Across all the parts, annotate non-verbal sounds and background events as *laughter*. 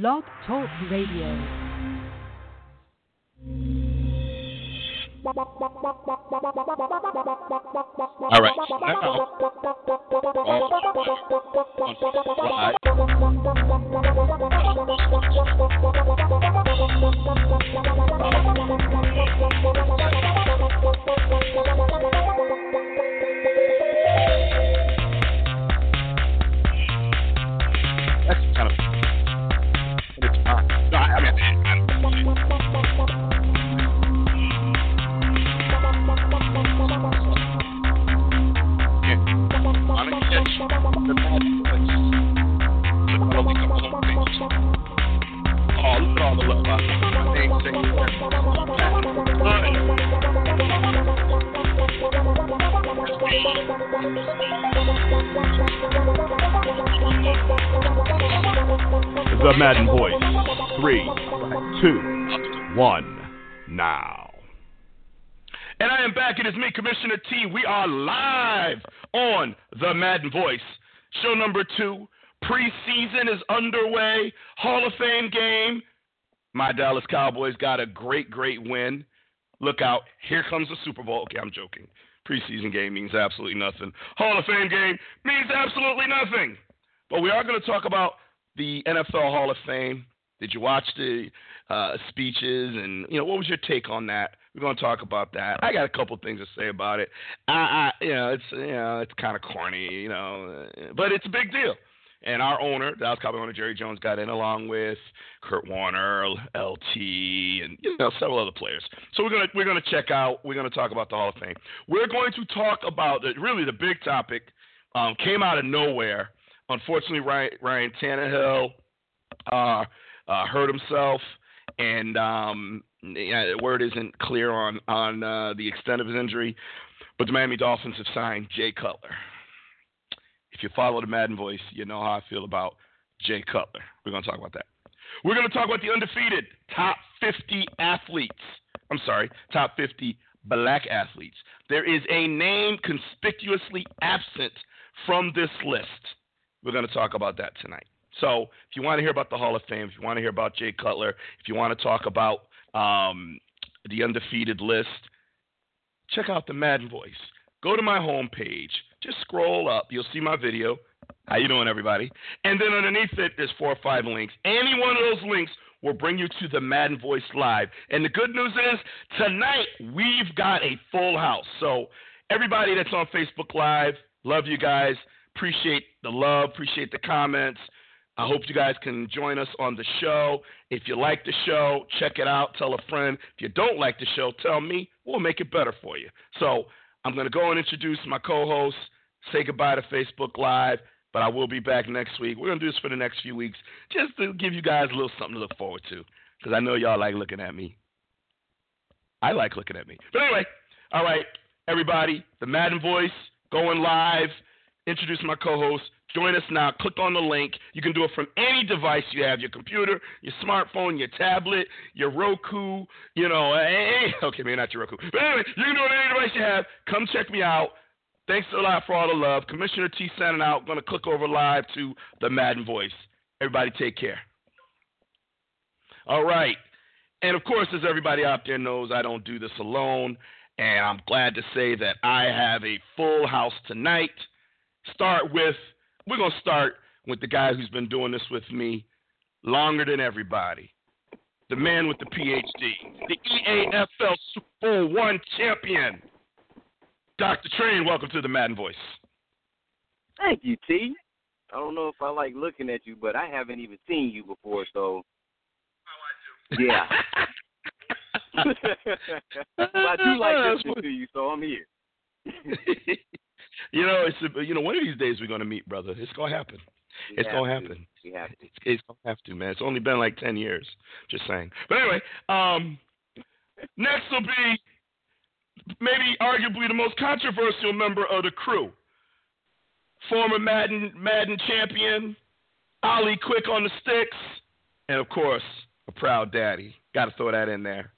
Blog Talk Radio. All right. That's all the love. My name's saying The Madden Voice. Three, two, one, now. And I am back. It is me, Commissioner T. We are live on the Madden Voice. Show number two. Preseason is underway. Hall of Fame game. My Dallas Cowboys got a great, great win. Look out. Here comes the Super Bowl. Okay, I'm joking. Preseason game means absolutely nothing. Hall of Fame game means absolutely nothing. But we are going to talk about the NFL Hall of Fame. Did you watch the uh, speeches? And you know, what was your take on that? We're going to talk about that. I got a couple things to say about it. I, I you know, it's you know, it's kind of corny, you know, but it's a big deal. And our owner, Dallas Cowboy owner Jerry Jones, got in along with Kurt Warner, LT, and you know several other players. So we're gonna we're gonna check out. We're gonna talk about the Hall of Fame. We're going to talk about the, really the big topic. Um, came out of nowhere. Unfortunately, Ryan, Ryan Tannehill uh, uh, hurt himself, and um, yeah, the word isn't clear on on uh, the extent of his injury. But the Miami Dolphins have signed Jay Cutler. If you follow the Madden voice, you know how I feel about Jay Cutler. We're going to talk about that. We're going to talk about the undefeated top 50 athletes. I'm sorry, top 50 black athletes. There is a name conspicuously absent from this list. We're going to talk about that tonight. So, if you want to hear about the Hall of Fame, if you want to hear about Jay Cutler, if you want to talk about um, the undefeated list, check out the Madden Voice. Go to my homepage. Just scroll up. You'll see my video. How you doing, everybody? And then underneath it, there's four or five links. Any one of those links will bring you to the Madden Voice Live. And the good news is tonight we've got a full house. So everybody that's on Facebook Live, love you guys. Appreciate the love. Appreciate the comments. I hope you guys can join us on the show. If you like the show, check it out. Tell a friend. If you don't like the show, tell me. We'll make it better for you. So I'm going to go and introduce my co-host. Say goodbye to Facebook Live, but I will be back next week. We're going to do this for the next few weeks just to give you guys a little something to look forward to because I know y'all like looking at me. I like looking at me. But anyway, all right, everybody, the Madden Voice going live. Introduce my co-host. Join us now. Click on the link. You can do it from any device you have your computer, your smartphone, your tablet, your Roku, you know. Any, *laughs* okay, maybe not your Roku. But anyway, you can do it on any device you have. Come check me out. Thanks a lot for all the love. Commissioner T signing out. Going to click over live to the Madden Voice. Everybody take care. All right. And of course, as everybody out there knows, I don't do this alone. And I'm glad to say that I have a full house tonight. Start with we're going to start with the guy who's been doing this with me longer than everybody. The man with the PhD, the EAFL Super Bowl one champion, Dr. Train. Welcome to the Madden Voice. Thank you, T. I don't know if I like looking at you, but I haven't even seen you before, so. Oh, yeah. *laughs* *laughs* but I do like *laughs* listening to you, so I'm here. You know, it's you know, one of these days we're gonna meet, brother. It's gonna happen. We it's gonna to. happen. We have to. It's, it's gonna have to, man. It's only been like ten years. Just saying. But anyway, um, next will be maybe arguably the most controversial member of the crew. Former Madden Madden champion, Ali Quick on the sticks, and of course, a proud daddy. Got to throw that in there.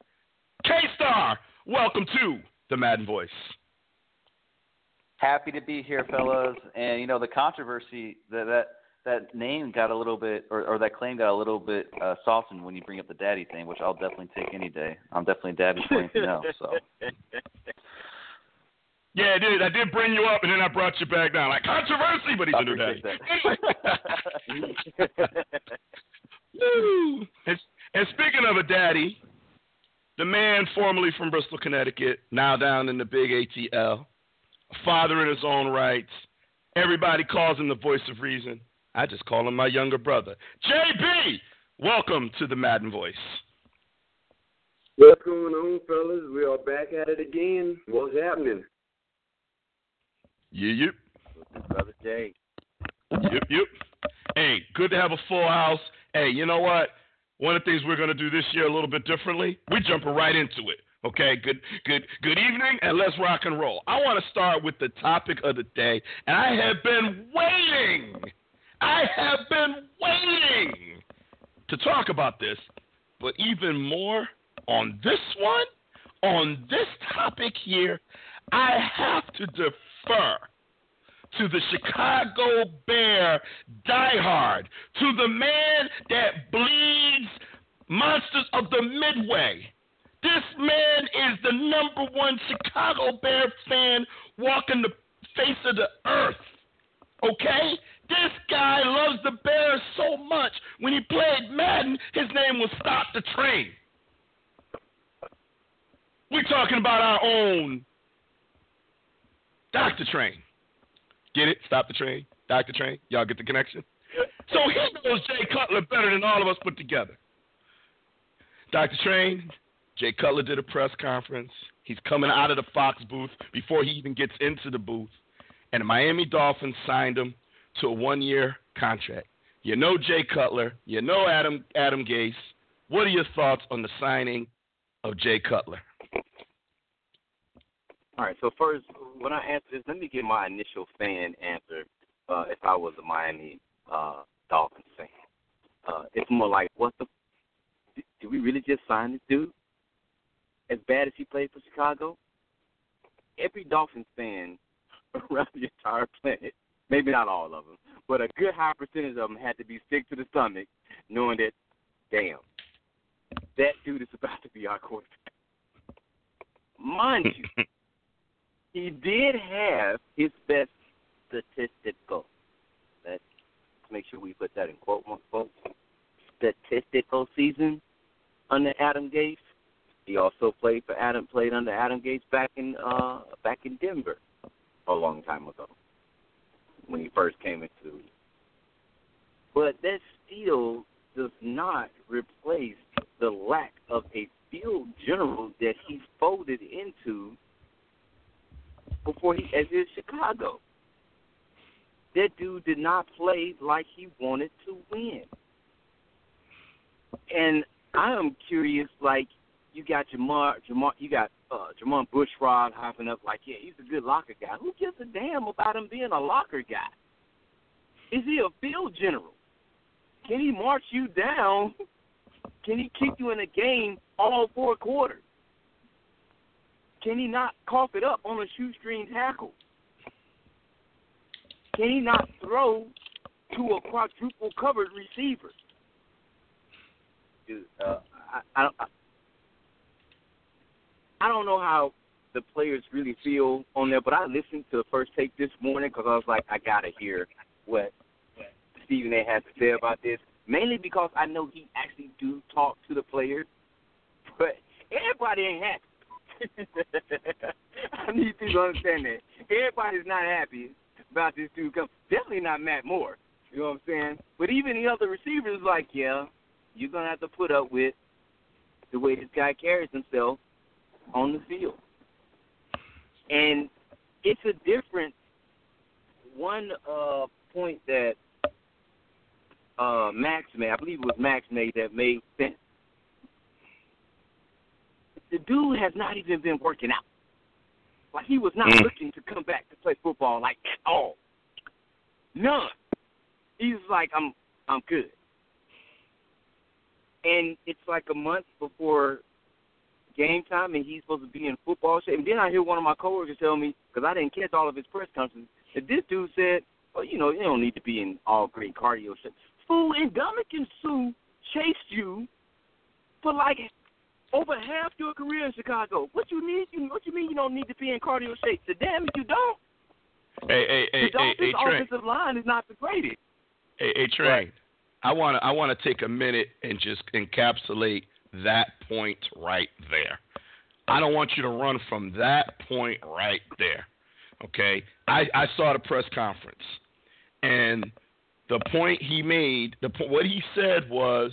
K Star, welcome to the Madden Voice. Happy to be here, fellas. And you know the controversy that that that name got a little bit, or, or that claim got a little bit uh, softened when you bring up the daddy thing, which I'll definitely take any day. I'm definitely daddy for anything else. So. *laughs* Yeah, I did. I did bring you up, and then I brought you back down. Like controversy, but he's I a new daddy. And, and speaking of a daddy, the man formerly from Bristol, Connecticut, now down in the big ATL, father in his own rights. Everybody calls him the voice of reason. I just call him my younger brother. JB, welcome to the Madden Voice. What's going on, fellas? We are back at it again. What's happening? Yep, yep, Brother Jay. yep, yep. Hey, good to have a full house. Hey, you know what? One of the things we're going to do this year a little bit differently. we're jumping right into it. Okay, good, good, good evening, and let's rock and roll. I want to start with the topic of the day, and I have been waiting. I have been waiting to talk about this, but even more on this one, on this topic here, I have to defer to the Chicago Bear diehard, to the man that bleeds monsters of the Midway. This man is the number one Chicago Bear fan walking the face of the earth. Okay? This guy loves the Bears so much. When he played Madden, his name was Stop the Train. We're talking about our own Dr. Train. Get it? Stop the train. Dr. Train. Y'all get the connection? So he knows Jay Cutler better than all of us put together. Dr. Train, Jay Cutler did a press conference. He's coming out of the Fox booth before he even gets into the booth. And the Miami Dolphins signed him to a one year contract. You know Jay Cutler. You know Adam Adam Gase. What are your thoughts on the signing of Jay Cutler? All right. So first, when I answer this, let me give my initial fan answer. Uh, if I was a Miami uh, Dolphins fan, uh, it's more like, what the? Did, we really just sign this dude? As bad as he played for Chicago, every Dolphins fan *laughs* around the entire planet, maybe not all of them, but a good high percentage of them had to be sick to the stomach, knowing that, damn, that dude is about to be our quarterback. Mind you *laughs* he did have his best statistical. Let's make sure we put that in quote marks, folks. Statistical season under Adam Gase. He also played for Adam played under Adam Gase back in uh back in Denver a long time ago when he first came into the league. But that still does not replace the lack of a field general that he folded into before he exited Chicago. That dude did not play like he wanted to win. And I am curious, like you got Jamar, Jamar, you got uh, Jermon Bushrod hopping up like, yeah, he's a good locker guy. Who gives a damn about him being a locker guy? Is he a field general? Can he march you down? Can he keep you in a game all four quarters? Can he not cough it up on a shoestring tackle? Can he not throw to a quadruple covered receiver? Dude, uh, I, I, don't, I don't know how the players really feel on there, but I listened to the first take this morning because I was like, I gotta hear what Stephen A. has to say about this. Mainly because I know he actually do talk to the players, but everybody ain't happy. *laughs* I need people to understand that. Everybody's not happy about this dude coming. Definitely not Matt Moore. You know what I'm saying? But even the other receivers, like, yeah, you're gonna have to put up with the way this guy carries himself on the field. And it's a different one uh, point that uh, Max made. I believe it was Max made that made sense the dude has not even been working out. Like he was not Mm. looking to come back to play football like at all. None. He's like, I'm I'm good. And it's like a month before game time, and he's supposed to be in football shape. And then I hear one of my coworkers tell me, because I didn't catch all of his press conferences, that this dude said, Well, you know, you don't need to be in all great cardio shape. Fool, Ndamukong Suh chased you for like over half your career in Chicago. What you need? You what you mean you don't need to be in cardio shape? The damn if you don't. Hey, hey, hey, the hey, hey, offensive line is not the greatest. Hey, hey Trey. I want to I want to take a minute and just encapsulate that point right there. I don't want you to run from that point right there. Okay? I, I saw the press conference, and the point he made, the what he said was,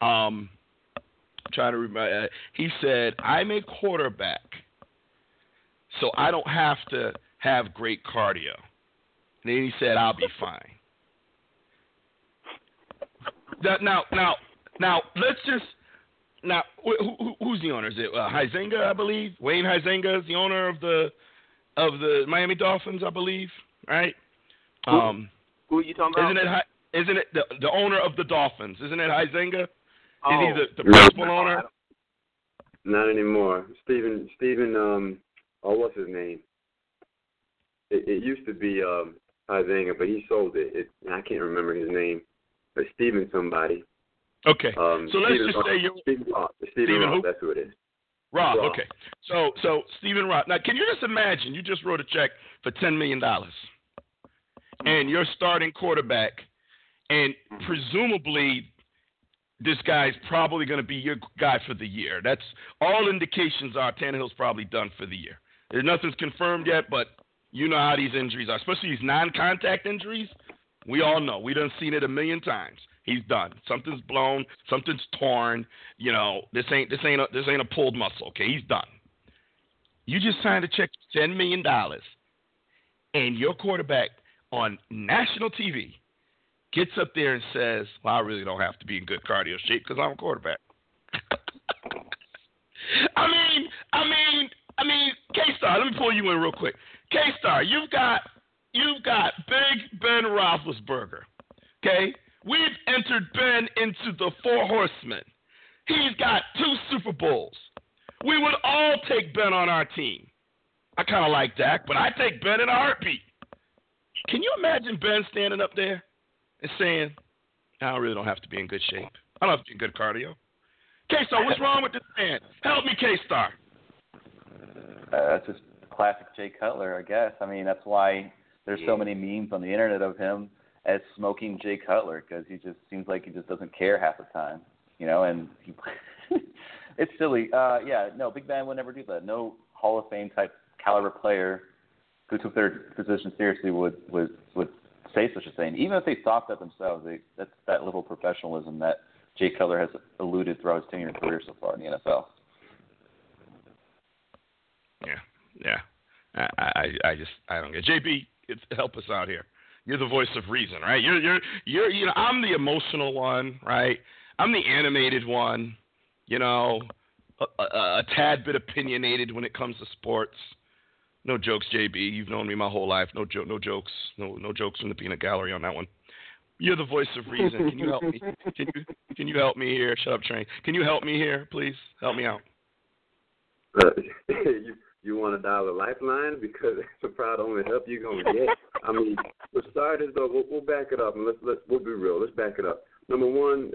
um, I'm trying to remember. Uh, he said, "I'm a quarterback, so I don't have to have great cardio." And then he said, "I'll be fine." That, now, now, now, let's just now. Who, who, who's the owner? Is it uh, Huizenga, I believe? Wayne Huizenga is the owner of the of the Miami Dolphins, I believe, right? Who, um, who are you talking about? Isn't it? Isn't it the the owner of the Dolphins? Isn't it Huizenga? Oh. Is he the, the principal owner? Not anymore. Stephen Stephen um oh what's his name? It, it used to be um Huizenga, but he sold it. it. I can't remember his name. But Stephen somebody. Okay. Um, so let's Stephen, just say you're Stephen Ross. Stephen, Stephen Ross, that's who it is. Rob. Rob. Okay. So so Stephen Rob. Now, can you just imagine? You just wrote a check for ten million dollars, and you're starting quarterback, and presumably this guy's probably going to be your guy for the year. That's all indications are Tannehill's probably done for the year. There's nothing's confirmed yet, but you know how these injuries are, especially these non-contact injuries. We all know. We done seen it a million times. He's done. Something's blown. Something's torn. You know, this ain't this ain't a, this ain't a pulled muscle. Okay, he's done. You just signed a check ten million dollars, and your quarterback on national TV gets up there and says, "Well, I really don't have to be in good cardio shape because I'm a quarterback." *laughs* I mean, I mean, I mean, K Star. Let me pull you in real quick. K Star, you've got you've got Big Ben Roethlisberger. Okay, we've entered Ben into the four horsemen. He's got two Super Bowls. We would all take Ben on our team. I kind of like Dak, but I take Ben in a heartbeat. Can you imagine Ben standing up there and saying, I really don't have to be in good shape. I don't have to be in good cardio. K Star, what's wrong with this man? Help me, K Star. Uh, that's just classic Jay Cutler, I guess. I mean, that's why there's so many memes on the internet of him as smoking Jay Cutler because he just seems like he just doesn't care half the time, you know. And he, *laughs* it's silly. Uh, yeah, no, Big Ben would never do that. No Hall of Fame type caliber player who took their position seriously would would would say such a thing. Even if they thought that themselves, they, that's that level of professionalism that Jay Cutler has eluded throughout his tenure career so far in the NFL. Yeah, yeah. I, I, I just, I don't get. JB, it's, help us out here. You're the voice of reason, right? You're, you're, you're, you know, I'm the emotional one, right? I'm the animated one, you know, a, a, a tad bit opinionated when it comes to sports. No jokes, JB. You've known me my whole life. No joke, no jokes, no, no jokes from the peanut gallery on that one. You're the voice of reason. Can you help me? Can you, can you help me here? Shut up, train. Can you help me here, please? Help me out. Uh, *laughs* you you want to dial a lifeline because *laughs* probably the only help you're gonna get. I mean, for starters though, we'll, we'll back it up and let's let's we'll be real. Let's back it up. Number one,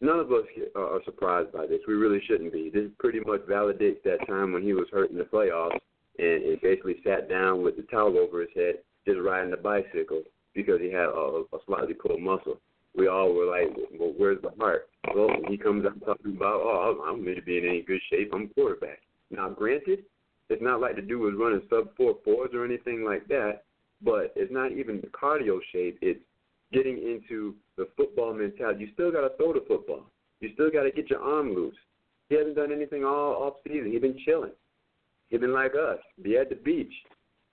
none of us are surprised by this. We really shouldn't be. This pretty much validates that time when he was hurt in the playoffs and, and basically sat down with the towel over his head, just riding the bicycle because he had a, a slightly pulled muscle. We all were like, well, where's the heart? Well, he comes out talking about, oh, I'm going to be in any good shape. I'm quarterback. Now, granted, it's not like the dude was running sub four fours or anything like that, but it's not even the cardio shape. It's getting into the football mentality. You still got to throw the football. You still got to get your arm loose. He hasn't done anything all off season. He's been chilling. He's been like us, be at the beach,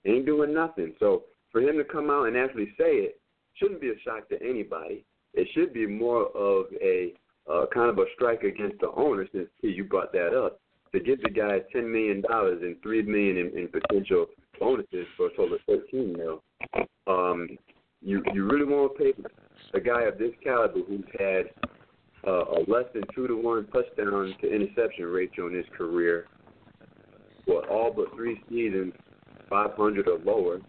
ain't doing nothing. So for him to come out and actually say it shouldn't be a shock to anybody. It should be more of a uh, kind of a strike against the owner, since you brought that up, to give the guy ten million dollars and three million in, in potential bonuses for a total of thirteen mil. Um, you you really want to pay a guy of this caliber who's had uh, a less than two to one touchdown to interception ratio in his career, for all but three seasons, five hundred or lower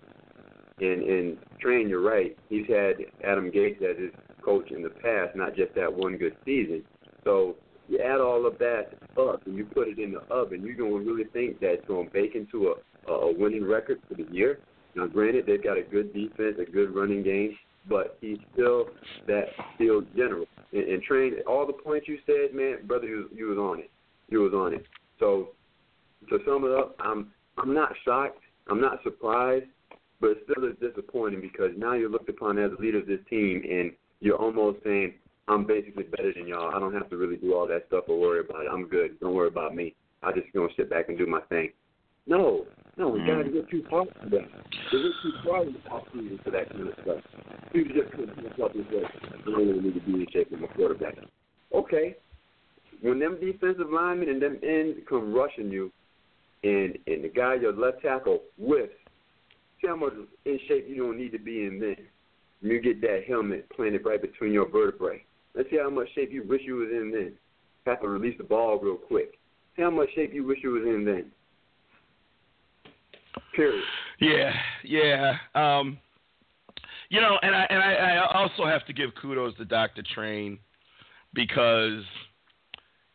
And and Train, you're right. He's had Adam Gase as his coach in the past, not just that one good season. So you add all of that up and you put it in the oven, you're gonna really think that it's gonna bake into a a winning record for the year. Now, granted, they've got a good defense, a good running game, but he's still that field general. And, and train all the points you said, man, brother, you, you was on it. You was on it. So to sum it up, I'm I'm not shocked. I'm not surprised, but it still is disappointing because now you're looked upon as a leader of this team, and you're almost saying, "I'm basically better than y'all. I don't have to really do all that stuff or worry about it. I'm good. Don't worry about me. I just gonna sit back and do my thing." No, no, we got to get too far for that. We get too far in the offseason for that kind of stuff. People just couldn't keep up and say, I don't really need to be in shape with my quarterback. Okay. When them defensive linemen and them ends come rushing you, and and the guy, your left tackle, whiffs, see how much in shape you don't need to be in then. You get that helmet planted right between your vertebrae. Let's see how much shape you wish you was in then. Have to release the ball real quick. See how much shape you wish you was in then. Period. Yeah, yeah. Um, you know, and I and I, I also have to give kudos to Dr. Train because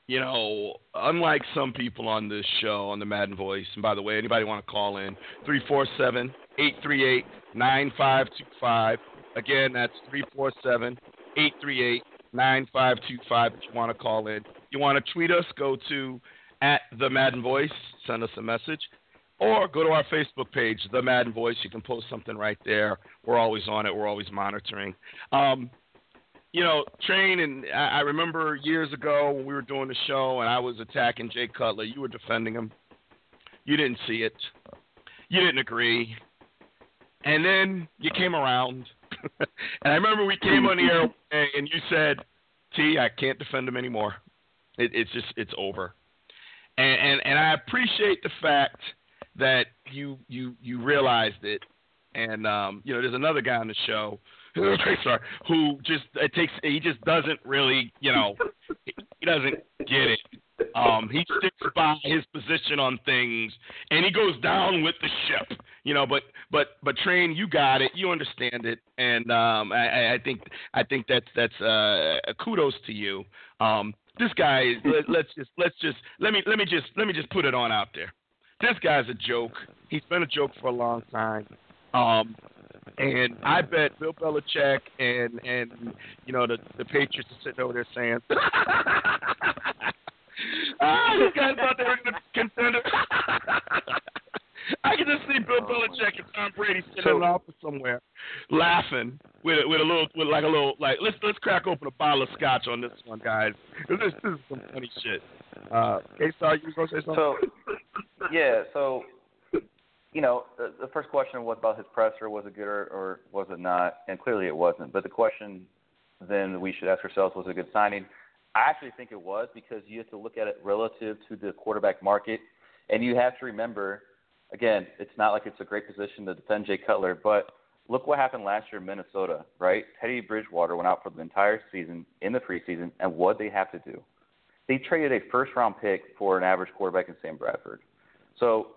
you know, unlike some people on this show on the Madden Voice, and by the way, anybody want to call in three four seven eight three eight nine five two five. Again, that's three four seven eight three eight nine five two five. If you want to call in, you want to tweet us, go to at the Madden Voice, send us a message. Or go to our Facebook page, The Madden Voice. You can post something right there. We're always on it. We're always monitoring. Um, you know, Train, and I, I remember years ago when we were doing the show and I was attacking Jay Cutler, you were defending him. You didn't see it. You didn't agree. And then you came around. *laughs* and I remember we came on the air and you said, T, I can't defend him anymore. It, it's just, it's over. And, and, and I appreciate the fact – that you you you realized it, and um, you know, there's another guy on the show, *laughs* sorry, who just it takes he just doesn't really you know he doesn't get it. Um, he sticks by his position on things, and he goes down with the ship. You know, but but but train, you got it, you understand it, and um, I, I think I think that's that's uh, kudos to you. Um, this guy let, let's just let's just let me let me just let me just put it on out there this guy's a joke. He's been a joke for a long time. Um, and I bet Bill Belichick and and you know the the Patriots are sitting over there saying, *laughs* *laughs* "Ah, these guys thought they were going the contender." *laughs* I can just see Bill Belichick and Tom Brady sitting so, in an office somewhere, laughing with with a little with like a little like let's let's crack open a bottle of scotch on this one, guys. This, this is some funny shit. Uh, K-Star, you gonna say something? So, yeah, so you know, the, the first question was about his presser. Was it good or, or was it not? And clearly it wasn't. But the question then we should ask ourselves was it a good signing? I actually think it was because you have to look at it relative to the quarterback market, and you have to remember again, it's not like it's a great position to defend Jay Cutler, but look what happened last year in Minnesota, right? Teddy Bridgewater went out for the entire season in the preseason, and what they have to do? They traded a first round pick for an average quarterback in Sam Bradford. So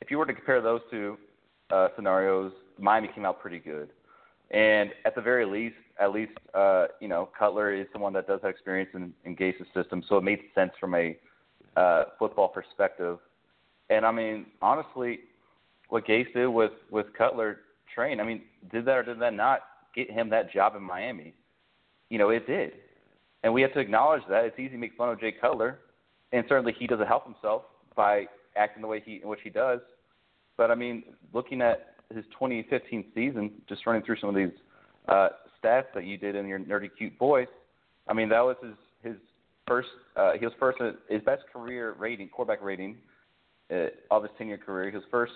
if you were to compare those two uh, scenarios, Miami came out pretty good. And at the very least, at least uh, you know Cutler is someone that does have experience in, in Gase's system, so it made sense from a uh, football perspective and I mean, honestly, what Gase did with with Cutler train, I mean, did that or did that not get him that job in Miami? You know, it did. And we have to acknowledge that. It's easy to make fun of Jay Cutler, and certainly he doesn't help himself by acting the way he in which he does. But I mean, looking at his 2015 season, just running through some of these uh, stats that you did in your nerdy cute voice, I mean, that was his his first. Uh, he was first his best career rating, quarterback rating uh, of his tenure career. He was first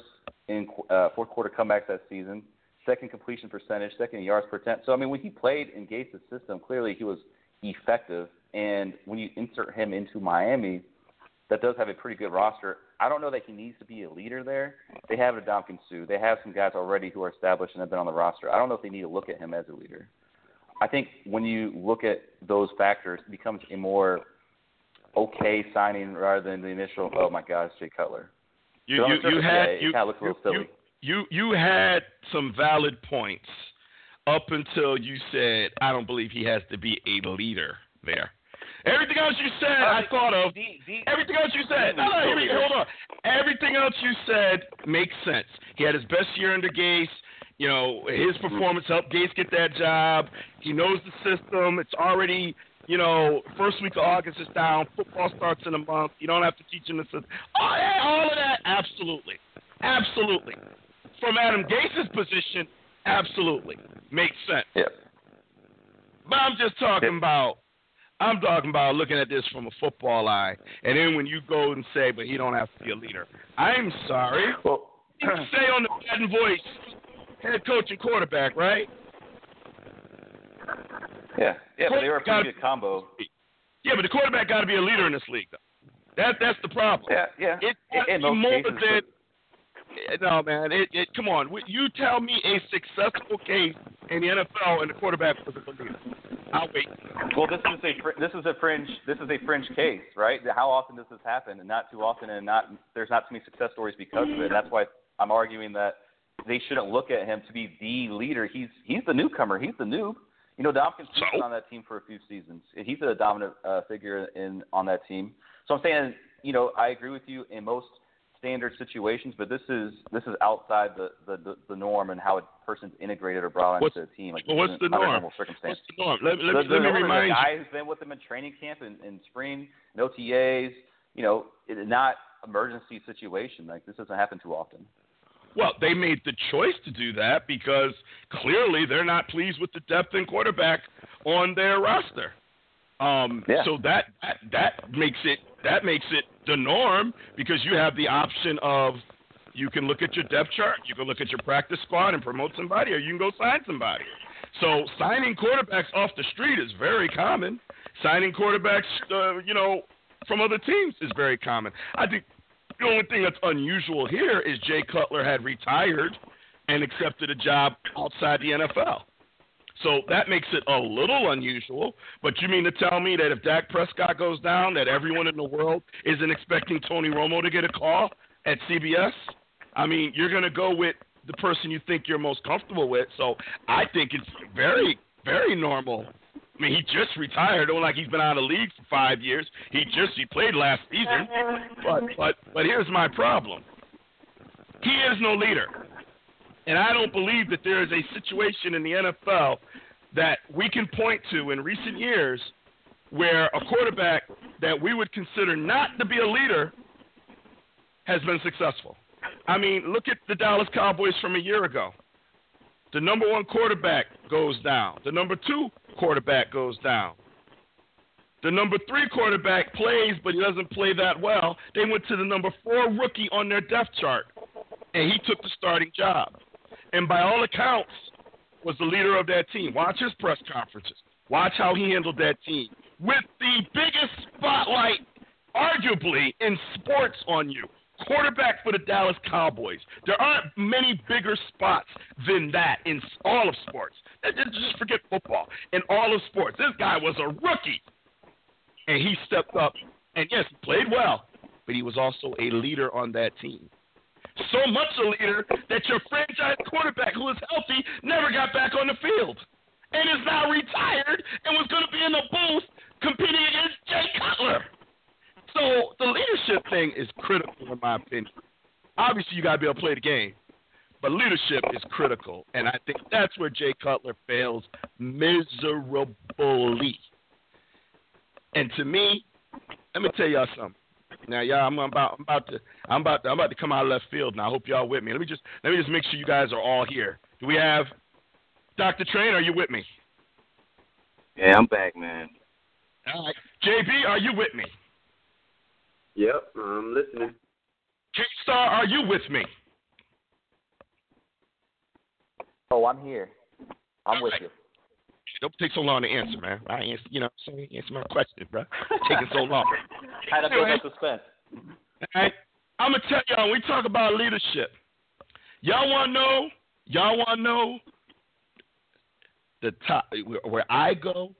in uh, fourth quarter comebacks that season, second completion percentage, second yards per attempt. So I mean, when he played in Gase's system, clearly he was effective. And when you insert him into Miami, that does have a pretty good roster. I don't know that he needs to be a leader there. They have a Ndamukong Suh. They have some guys already who are established and have been on the roster. I don't know if they need to look at him as a leader. I think when you look at those factors, it becomes a more okay signing rather than the initial. Oh my gosh, Jay Cutler. You you, you had you, kind of looks a little silly. you you had some valid points up until you said I don't believe he has to be a leader there. Everything else you said, I thought of. Everything else you said, no, no, me, hold on. Everything else you said makes sense. He had his best year under Gase. You know, his performance helped Gase get that job. He knows the system. It's already, you know, first week of August is down. Football starts in a month. You don't have to teach him the system. Oh, yeah, all of that, absolutely, absolutely. From Adam Gase's position, absolutely makes sense. Yeah. But I'm just talking about I'm talking about looking at this from a football eye, and then when you go and say, "But he don't have to be a leader," I'm sorry. Well, you say on the Madden voice, head coach and quarterback, right? Yeah, yeah, but they were a pretty good combo. Yeah, but the quarterback got to be a leader in this league, though. That that's the problem. Yeah, yeah. It, in, in most more cases, than no, man. It, it, come on. You tell me a successful case in the NFL and the quarterback a leader. I'll wait. Well, this is a this is a fringe this is a fringe case, right? How often does this happen? And not too often, and not there's not too many success stories because of it. And that's why I'm arguing that they shouldn't look at him to be the leader. He's he's the newcomer. He's the noob. You know, Domkins has been on that team for a few seasons. He's a dominant uh, figure in on that team. So I'm saying, you know, I agree with you in most standard situations, but this is this is outside the the, the, norm and how a person's integrated or brought what's, into the team. Like well, what's the norm? What's the norm? Let, let, the, let the me remind you. a guy who's been with them in training camp and in spring and OTAs. You know, it, not emergency situation. Like this doesn't happen too often. Well, they made the choice to do that because clearly they're not pleased with the depth in quarterback on their roster. Um, yeah. So that, that that makes it that makes it the norm because you have the option of you can look at your depth chart, you can look at your practice squad and promote somebody, or you can go sign somebody. So signing quarterbacks off the street is very common. Signing quarterbacks, uh, you know, from other teams is very common. I think the only thing that's unusual here is Jay Cutler had retired and accepted a job outside the NFL. So that makes it a little unusual. But you mean to tell me that if Dak Prescott goes down, that everyone in the world isn't expecting Tony Romo to get a call at CBS? I mean, you're going to go with the person you think you're most comfortable with. So I think it's very, very normal. I mean, he just retired. Don't like he's been out of the league for five years. He just he played last season. But but but here's my problem. He is no leader. And I don't believe that there is a situation in the NFL that we can point to in recent years where a quarterback that we would consider not to be a leader has been successful. I mean, look at the Dallas Cowboys from a year ago. The number one quarterback goes down. The number two quarterback goes down. The number three quarterback plays, but he doesn't play that well. They went to the number four rookie on their depth chart, and he took the starting job. And by all accounts, was the leader of that team. Watch his press conferences. Watch how he handled that team with the biggest spotlight, arguably, in sports on you. Quarterback for the Dallas Cowboys. There aren't many bigger spots than that in all of sports. Just forget football. In all of sports, this guy was a rookie, and he stepped up. And yes, he played well, but he was also a leader on that team. So much a leader that your franchise quarterback, who is healthy, never got back on the field, and is now retired and was going to be in the booth competing against Jay Cutler. So the leadership thing is critical in my opinion. Obviously, you got to be able to play the game, but leadership is critical, and I think that's where Jay Cutler fails miserably. And to me, let me tell y'all something. Now, y'all, I'm about, I'm about to, I'm about, to, I'm about to come out of left field. Now, I hope y'all with me. Let me just, let me just make sure you guys are all here. Do we have Dr. Train? Are you with me? Yeah, I'm back, man. All right, JB, are you with me? Yep, I'm listening. K Star, are you with me? Oh, I'm here. I'm All with right. you. Don't take so long to answer, man. I answer, you know, what answer my question, bro. *laughs* Taking so long. Had to build Anyway. up suspense. All right. I'm gonna tell y'all. We talk about leadership. Y'all want to know? Y'all want to know the top where, where I go,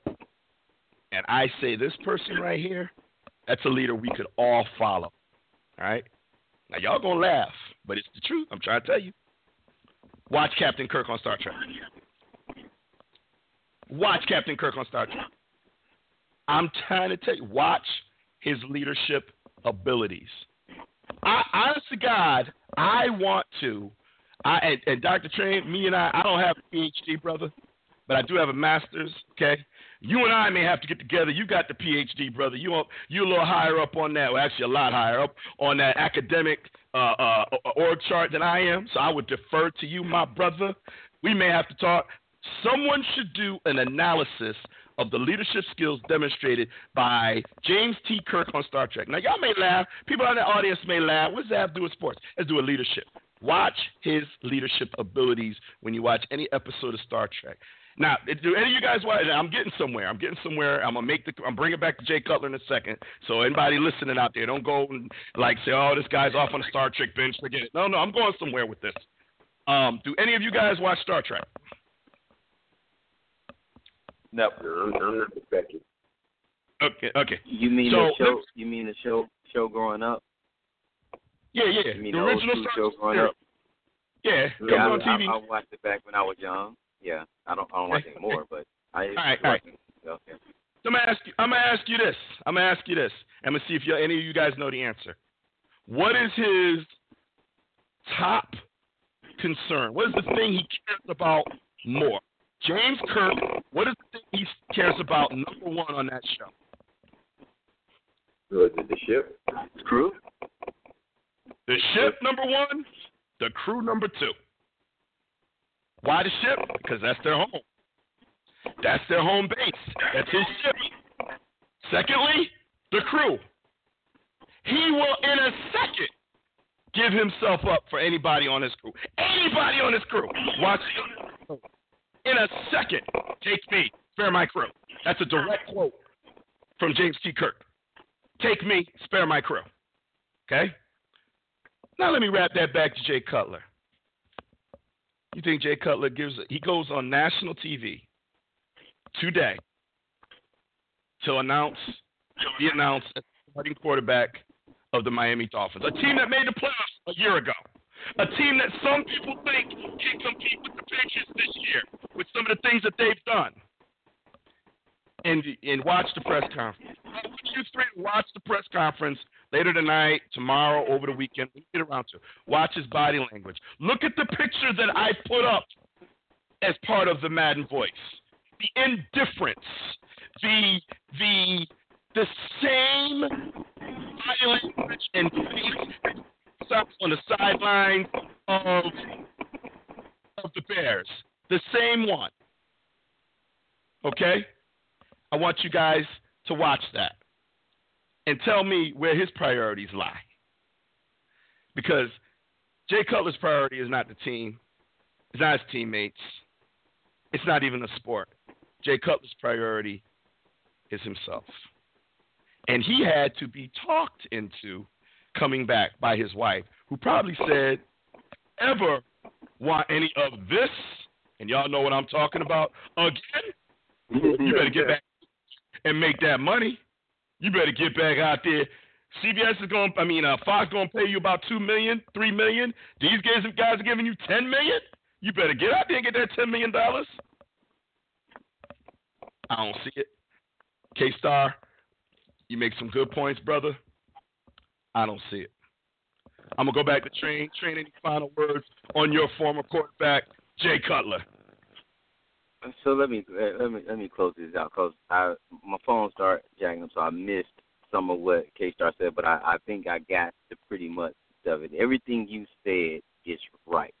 and I say this person right here, that's a leader we could all follow. All right. Now y'all gonna laugh, but it's the truth. I'm trying to tell you. Watch Captain Kirk on Star Trek. Watch Captain Kirk on Star Trek. I'm trying to tell you, watch his leadership abilities. I, honest to God, I want to. I and, and Dr. Train, me and I, I don't have a PhD, brother, but I do have a master's. Okay, you and I may have to get together. You got the PhD, brother. You you a little higher up on that. Well, actually, a lot higher up on that academic uh, uh, org chart than I am. So I would defer to you, my brother. We may have to talk. Someone should do an analysis of the leadership skills demonstrated by James T. Kirk on Star Trek. Now, y'all may laugh. People in the audience may laugh. What does that have to do with sports? Let's do a leadership. Watch his leadership abilities when you watch any episode of Star Trek. Now, do any of you guys watch? I'm getting somewhere. I'm getting somewhere. I'm gonna make the. I'm bringing back to Jay Cutler in a second. So anybody listening out there, don't go and like say, "Oh, this guy's off on a Star Trek bench." Forget it. No, no, I'm going somewhere with this. Um, do any of you guys watch Star Trek? No, I'm, I'm not expecting. Okay, okay. You mean So, the show? let's- You mean the show? Show growing up? Yeah, yeah. You mean the the original school Star show Trek. growing up? Yeah, Yeah, comes Yeah, on I, TV. I, I watched it back when I was young. Yeah, I don't. I don't watch it anymore, but I. used to Alright, it. Okay. So I'm gonna ask you. I'm gonna ask you this. I'm gonna ask you this. I'm gonna see if any of you guys know the answer. What is his top concern? What is the thing he cares about more? James Kirk. What is the thing he cares about number one on that show? Was it the ship? Crew. The ship number one. The crew number two. Why the ship? Because that's their home. That's their home base. That's his ship. Secondly, the crew. He will, in a second, give himself up for anybody on his crew. Anybody on his crew. Watch. In a second, take me, spare my crew. That's a direct quote from James T. Kirk. Take me, spare my crew. Okay? Now let me wrap that back to Jay Cutler. You think Jay Cutler gives a, he goes on national TV today to announce he announced as starting quarterback of the Miami Dolphins, a team that made the playoffs a year ago, a team that some people think can compete with the Patriots this year with some of the things that they've done. And and watch the press conference. I want you three watch the press conference later tonight, tomorrow, over the weekend. We get around to. Watch his body language. Look at the picture that I put up as part of the Madden voice. The indifference, the the the same body language and face on the sidelines of of the Bears. The same one. Okay? I want you guys to watch that and tell me where his priorities lie. Because Jay Cutler's priority is not the team, it's not his teammates, it's not even a sport. Jay Cutler's priority is himself. And he had to be talked into coming back by his wife, who probably said, ever want any of this? And y'all know what I'm talking about. Again, you better get back and make that money. You better get back out there. CBS is going. I mean, uh, Fox going to pay you about two million, three million. These guys, guys are giving you ten million. You better get out there and get that ten million dollars. I don't see it. K Star, you make some good points, brother. I don't see it. I'm gonna go back to train. Train any final words on your former quarterback, Jay Cutler. So let me uh, let me let me close this out because I my phone started jacking up, so I missed some of what K Star said, but I, I think I got the pretty much of it. Everything you said is right,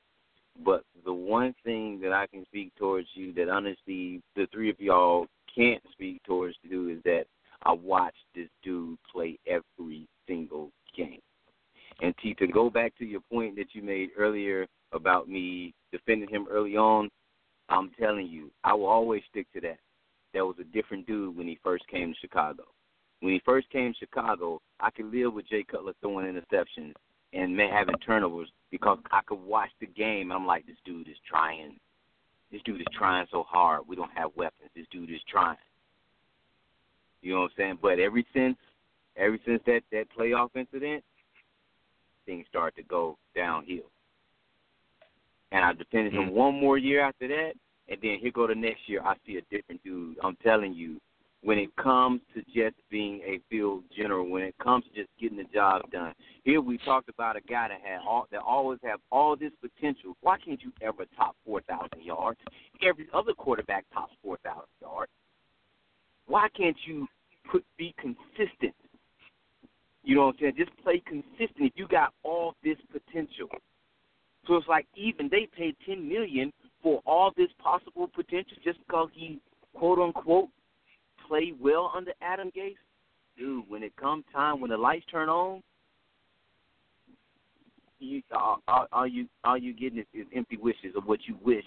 but the one thing that I can speak towards you that honestly the three of y'all can't speak towards you is that I watched this dude play every single game. And T, to go back to your point that you made earlier about me defending him early on, I'm telling you, I will always stick to that. That was a different dude when he first came to Chicago. When he first came to Chicago, I could live with Jay Cutler throwing interceptions and man having turnovers because I could watch the game and I'm like, this dude is trying. This dude is trying so hard. We don't have weapons. This dude is trying. You know what I'm saying? But ever since, ever since that that playoff incident, things started to go downhill. and I defended him Mm. one more year after that, and then here go the next year, I see a different dude. I'm telling you, when it comes to just being a field general, when it comes to just getting the job done, here we talked about a guy that had all that always have all this potential. Why can't you ever top four thousand yards? Every other quarterback tops four thousand yards. Why can't you put be consistent? You know what I'm saying? Just play consistent if you got all this potential. So it's like even they paid ten million for all this possible potential just because he quote unquote played well under Adam Gase. Dude, when it comes time when the lights turn on, you all, all, you all you getting is, is empty wishes of what you wish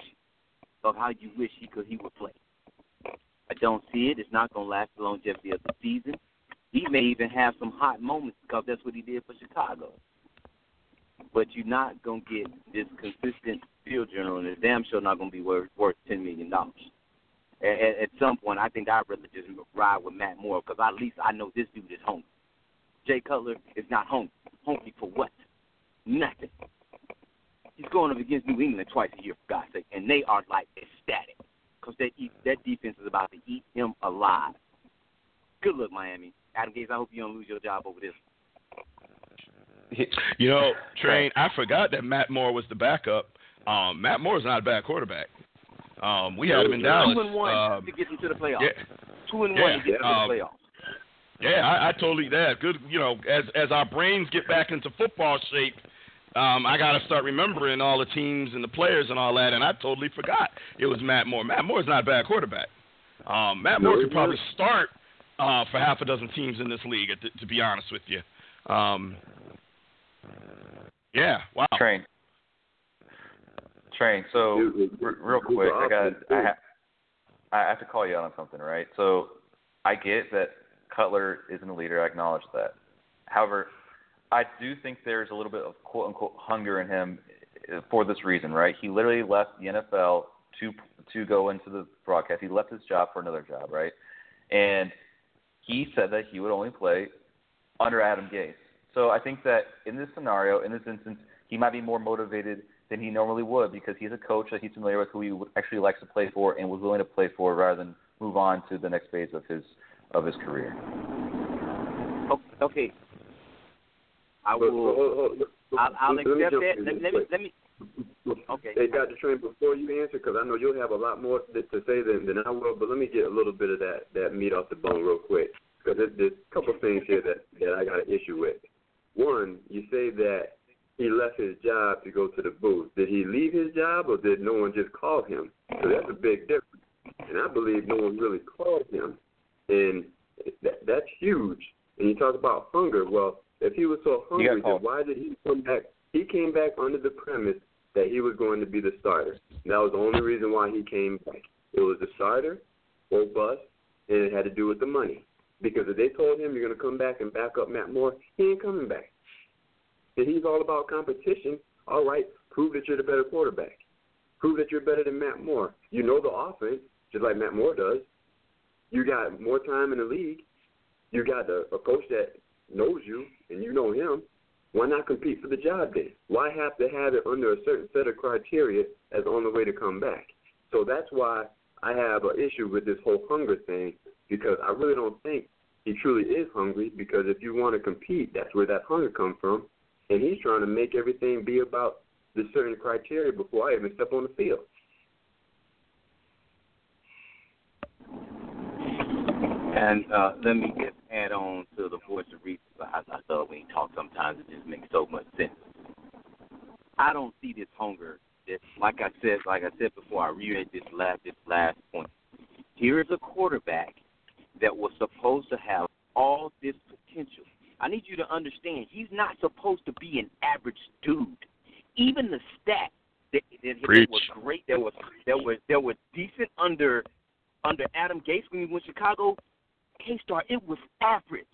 of how you wish he could he would play. I don't see it. It's not to last the longevity of the season. He may even have some hot moments because that's what he did for Chicago. But you're not to get this consistent field general, and it's damn sure not to be worth worth ten million dollars. At, at some point, I think I'd rather just ride with Matt Moore because at least I know this dude is hungry. Jay Cutler is not hungry. Hungry for what? Nothing. He's going up against New England twice a year, for God's sake, and they are like ecstatic because that that defense is about to eat him alive. Good luck, Miami. Adam Gase, I hope you don't lose your job over this. You know, Train, I forgot that Matt Moore was the backup. Um, Matt is not a bad quarterback. Um, we had him in Dallas. Two and one Um, to get into the playoffs. yeah, Two and Yeah, one to get into um, the playoffs. yeah, I, I totally that. Good, you know, as as our brains get back into football shape, um, I got to start remembering all the teams and the players and all that, and I totally forgot it was Matt Moore. Matt Moore's not a bad quarterback. Um, Matt Moore could probably start uh, for half a dozen teams in this league, to, to be honest with you. Um, yeah, wow. Train. Train. So You- r- real quick, I got I, too. ha- I have to call you out on something, right? So I get that Cutler isn't a leader. I acknowledge that. However, I do think there's a little bit of quote unquote hunger in him uh, for this reason, right? He literally left the NFL to to go into the broadcast. He left his job for another job, right? And he said that he would only play under Adam Gase. So I think that in this scenario, in this instance, he might be more motivated than he normally would because he's a coach that he's familiar with, who he actually likes to play for and was willing to play for, rather than move on to the next phase of his of his career. Okay. I But- will. but hold- hold- I'll, I'll accept that. Let, let me. Let me. Okay. Hey, Dr. Train, before you answer, because I know you'll have a lot more to, to say than, than I will, but let me get a little bit of that, that meat off the bone real quick, because there's, there's a couple things here that, that I got an issue with. One, you say that he left his job to go to the booth. Did he leave his job, or did no one just call him? So that's a big difference. And I believe no one really called him, and that, that's huge. And you talk about hunger. Well, if he was so hungry, then why did he come back? He came back under the premise that he was going to be the starter. That was the only reason why he came back. It was the starter or bust, and it had to do with the money. Because if they told him you're going to come back and back up Matt Moore, he ain't coming back. And he's all about competition. All right, prove that you're the better quarterback. Prove that you're better than Matt Moore. You know the offense, just like Matt Moore does. You got more time in the league. You got a, a coach that knows you, and you know him. Why not compete for the job then? Why have to have it under a certain set of criteria as on the way to come back? So that's why I have an issue with this whole hunger thing because I really don't think he truly is hungry because if you want to compete, that's where that hunger comes from. And he's trying to make everything be about the certain criteria before I even step on the field. And uh, let me just add on to the voice of reason. I, I thought when you talk, sometimes it just makes so much sense. I don't see this hunger. That, like I said, like I said before, I reread this last this last point. Here is a quarterback that was supposed to have all this potential. I need you to understand, he's not supposed to be an average dude. Even the stats that, that, that were great, that was that were that were decent under under Adam Gase when he went to Chicago. K Star, it was average.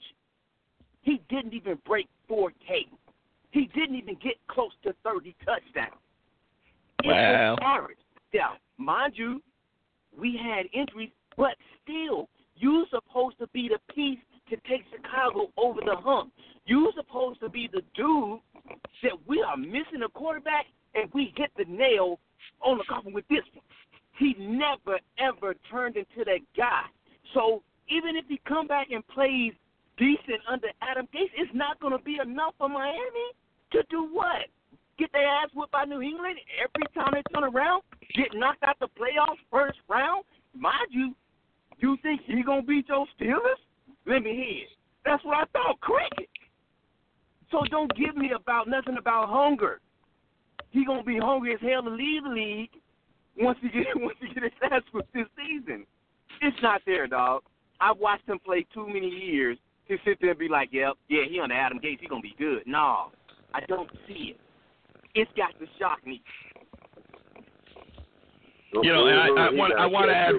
He didn't even break 4K. He didn't even get close to 30 touchdowns. It Wow. was average. Now, mind you, we had injuries, but still, you're supposed to be the piece to take Chicago over the hump. You're supposed to be the dude that we are missing a quarterback and we hit the nail nail on the coffin with this one. He never ever turned into that guy. So even if he come back and plays decent under Adam Gase, it's not going to be enough for Miami to do what? Get their ass whipped by New England every time they turn around? Get knocked out the playoffs first round? Mind you, you think he gonna beat your Steelers? Let me hear. It. That's what I thought. Cricket. So don't give me about nothing about hunger. He gonna be hungry as hell to leave the league once he get *laughs* once he get his ass whipped this season. It's not there, dog. I've watched him play too many years to sit there and be like, "Yep, yeah, he under Adam Gase, he gonna be good." No, I don't see it. It's got to shock me. You know, and I, I want I want to add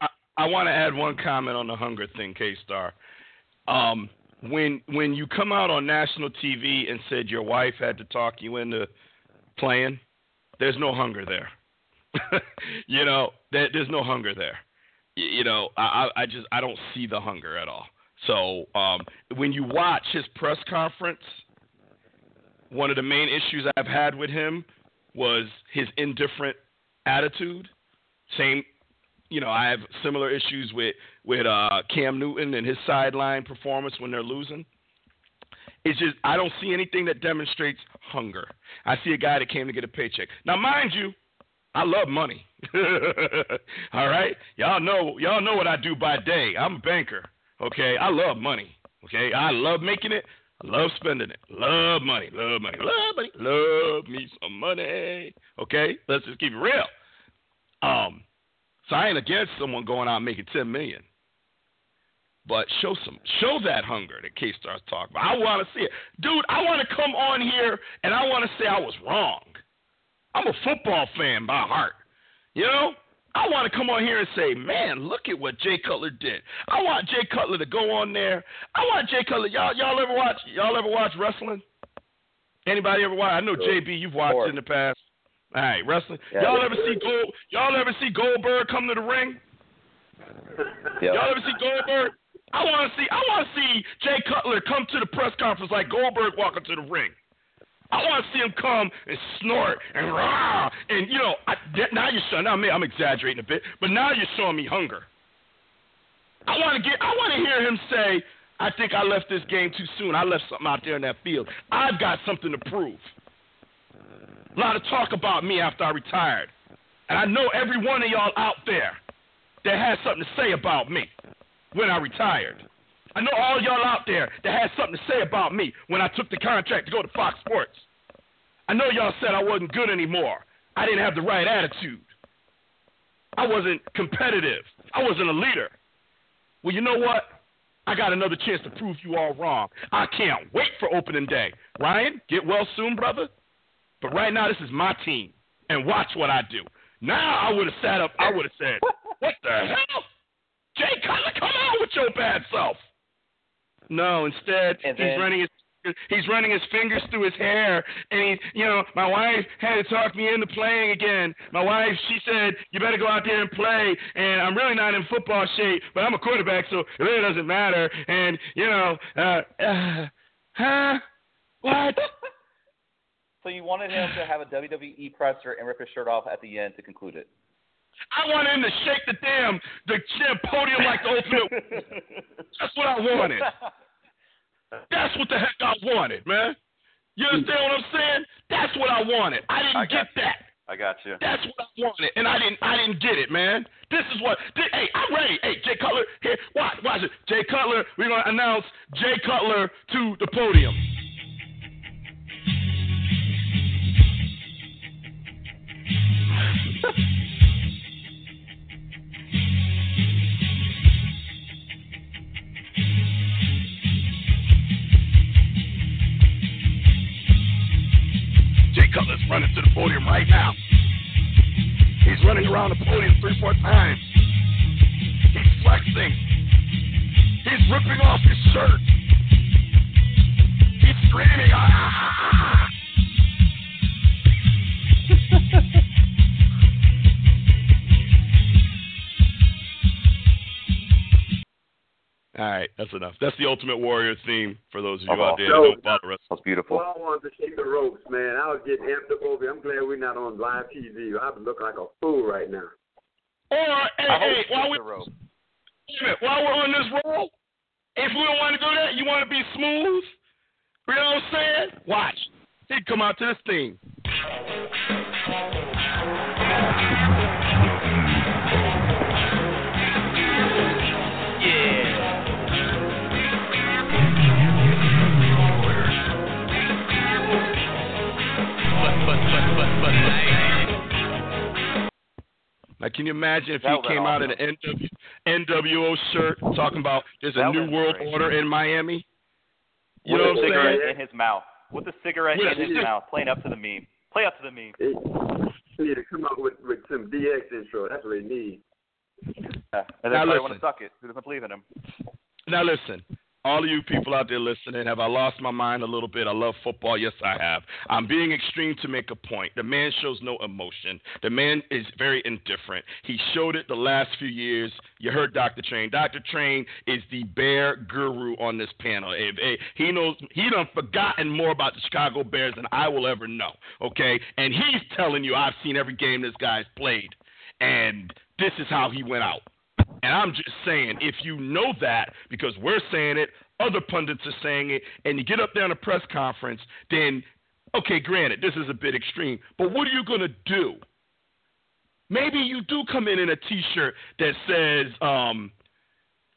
I, I want to add one comment on the hunger thing, K Star. Um, when when you come out on national TV and said your wife had to talk you into playing, there's no hunger there. *laughs* you know, there, there's no hunger there. You, know, I, I just I don't see the hunger at all. So um, when you watch his press conference, one of the main issues I've had with him was his indifferent attitude. Same, you know, I have similar issues with with uh, Cam Newton and his sideline performance when they're losing. It's just I don't see anything that demonstrates hunger. I see a guy that came to get a paycheck. Now, mind you, I love money. *laughs* All right, y'all know y'all know what I do by day. I'm a banker. Okay, I love money. Okay, I love making it. I love spending it. Love money. Love money. Love money. Love me some money. Okay, let's just keep it real. Um, so I ain't against someone going out and making ten million. But show some, show that hunger that K Star's talking about. I want to see it, dude. I want to come on here and I want to say I was wrong. I'm a football fan by heart. You know, I want to come on here and say, man, look at what Jay Cutler did. I want Jay Cutler to go on there. I want Jay Cutler. Y'all, y'all ever watch? Y'all ever watch wrestling? Anybody ever watch? I know JB, you've watched it in the past. All right, wrestling. Yeah, y'all ever see Gold? Y'all ever see Goldberg come to the ring? Yep. Y'all ever see Goldberg? I want to see. I want to see Jay Cutler come to the press conference like Goldberg walking to the ring. I want to see him come and snort and rah, and you know. I, now you're showing. Now I'm exaggerating a bit, but now you're showing me hunger. I want to get. I want to hear him say, "I think I left this game too soon. I left something out there in that field. I've got something to prove." A lot of talk about me after I retired, and I know every one of y'all out there that has something to say about me when I retired. I know all y'all out there that had something to say about me when I took the contract to go to Fox Sports. I know y'all said I wasn't good anymore. I didn't have the right attitude. I wasn't competitive. I wasn't a leader. Well, you know what? I got another chance to prove you all wrong. I can't wait for opening day. Ryan, get well soon, brother. But right now, this is my team. And watch what I do. Now I would have sat up. I would have said, "What the hell, Jay Cutler? Come on with your bad self." No, instead and he's then, running his he's running his fingers through his hair, and he, you know, my wife had to talk me into playing again. My wife, she said, you better go out there and play, and I'm really not in football shape, but I'm a quarterback, so it really doesn't matter. And you know, uh, uh huh? What? *laughs* so you wanted him to have a WWE presser and rip his shirt off at the end to conclude it. I wanted him to shake the damn the damn podium like the ultimate. *laughs* That's what I wanted. That's what the heck I wanted, man. You understand what I'm saying? That's what I wanted. I didn't I get you. that. I got you. That's what I wanted, and I didn't. I didn't get it, man. This is what. This, hey, I'm ready. Hey, Jay Cutler, here. Watch, watch it. Jay Cutler. We're gonna announce Jay Cutler to the podium. *laughs* Cutler's running to the podium right now. He's running around the podium three, four times. He's flexing. He's ripping off his shirt. He's screaming. Ah! ah, ah, ah All right, That's enough. That's the Ultimate Warrior theme for those of you Oh, out there no. that don't follow wrestling. That's beautiful. Well, I wanted to shake the ropes, man. I was getting amped up over here. I'm glad we're not on live TV. I would look like a fool right now. Or hey, hey, while we the rope. wait a minute, while we're on this roll, if we don't want to do that, you want to be smooth. You know what I'm saying? Watch. He come out to this thing. Now, can you imagine if That he came been out in an NW, NWO shirt talking about there's a That new world great. order in Miami? You With know a what I'm cigarette saying? in his mouth. With a cigarette With a in his cig- mouth, playing up to the meme. Play up to the meme. It, you need to come up with, with some DX intro. That's what they need. Yeah. And Now then probably listen. want to suck it. Who doesn't believe in him? Now listen, all of you people out there listening, have I lost my mind a little bit? I love football, yes I have. I'm being extreme to make a point. The man shows no emotion. The man is very indifferent. He showed it the last few years. You heard Dr. Train. Dr. Train is the bear guru on this panel. He knows he done forgotten more about the Chicago Bears than I will ever know. Okay, and he's telling you I've seen every game this guy's played, and this is how he went out. And I'm just saying, if you know that, because we're saying it, other pundits are saying it, and you get up there in a press conference, then, okay, granted, this is a bit extreme, but what are you going to do? Maybe you do come in in a t shirt that says, um,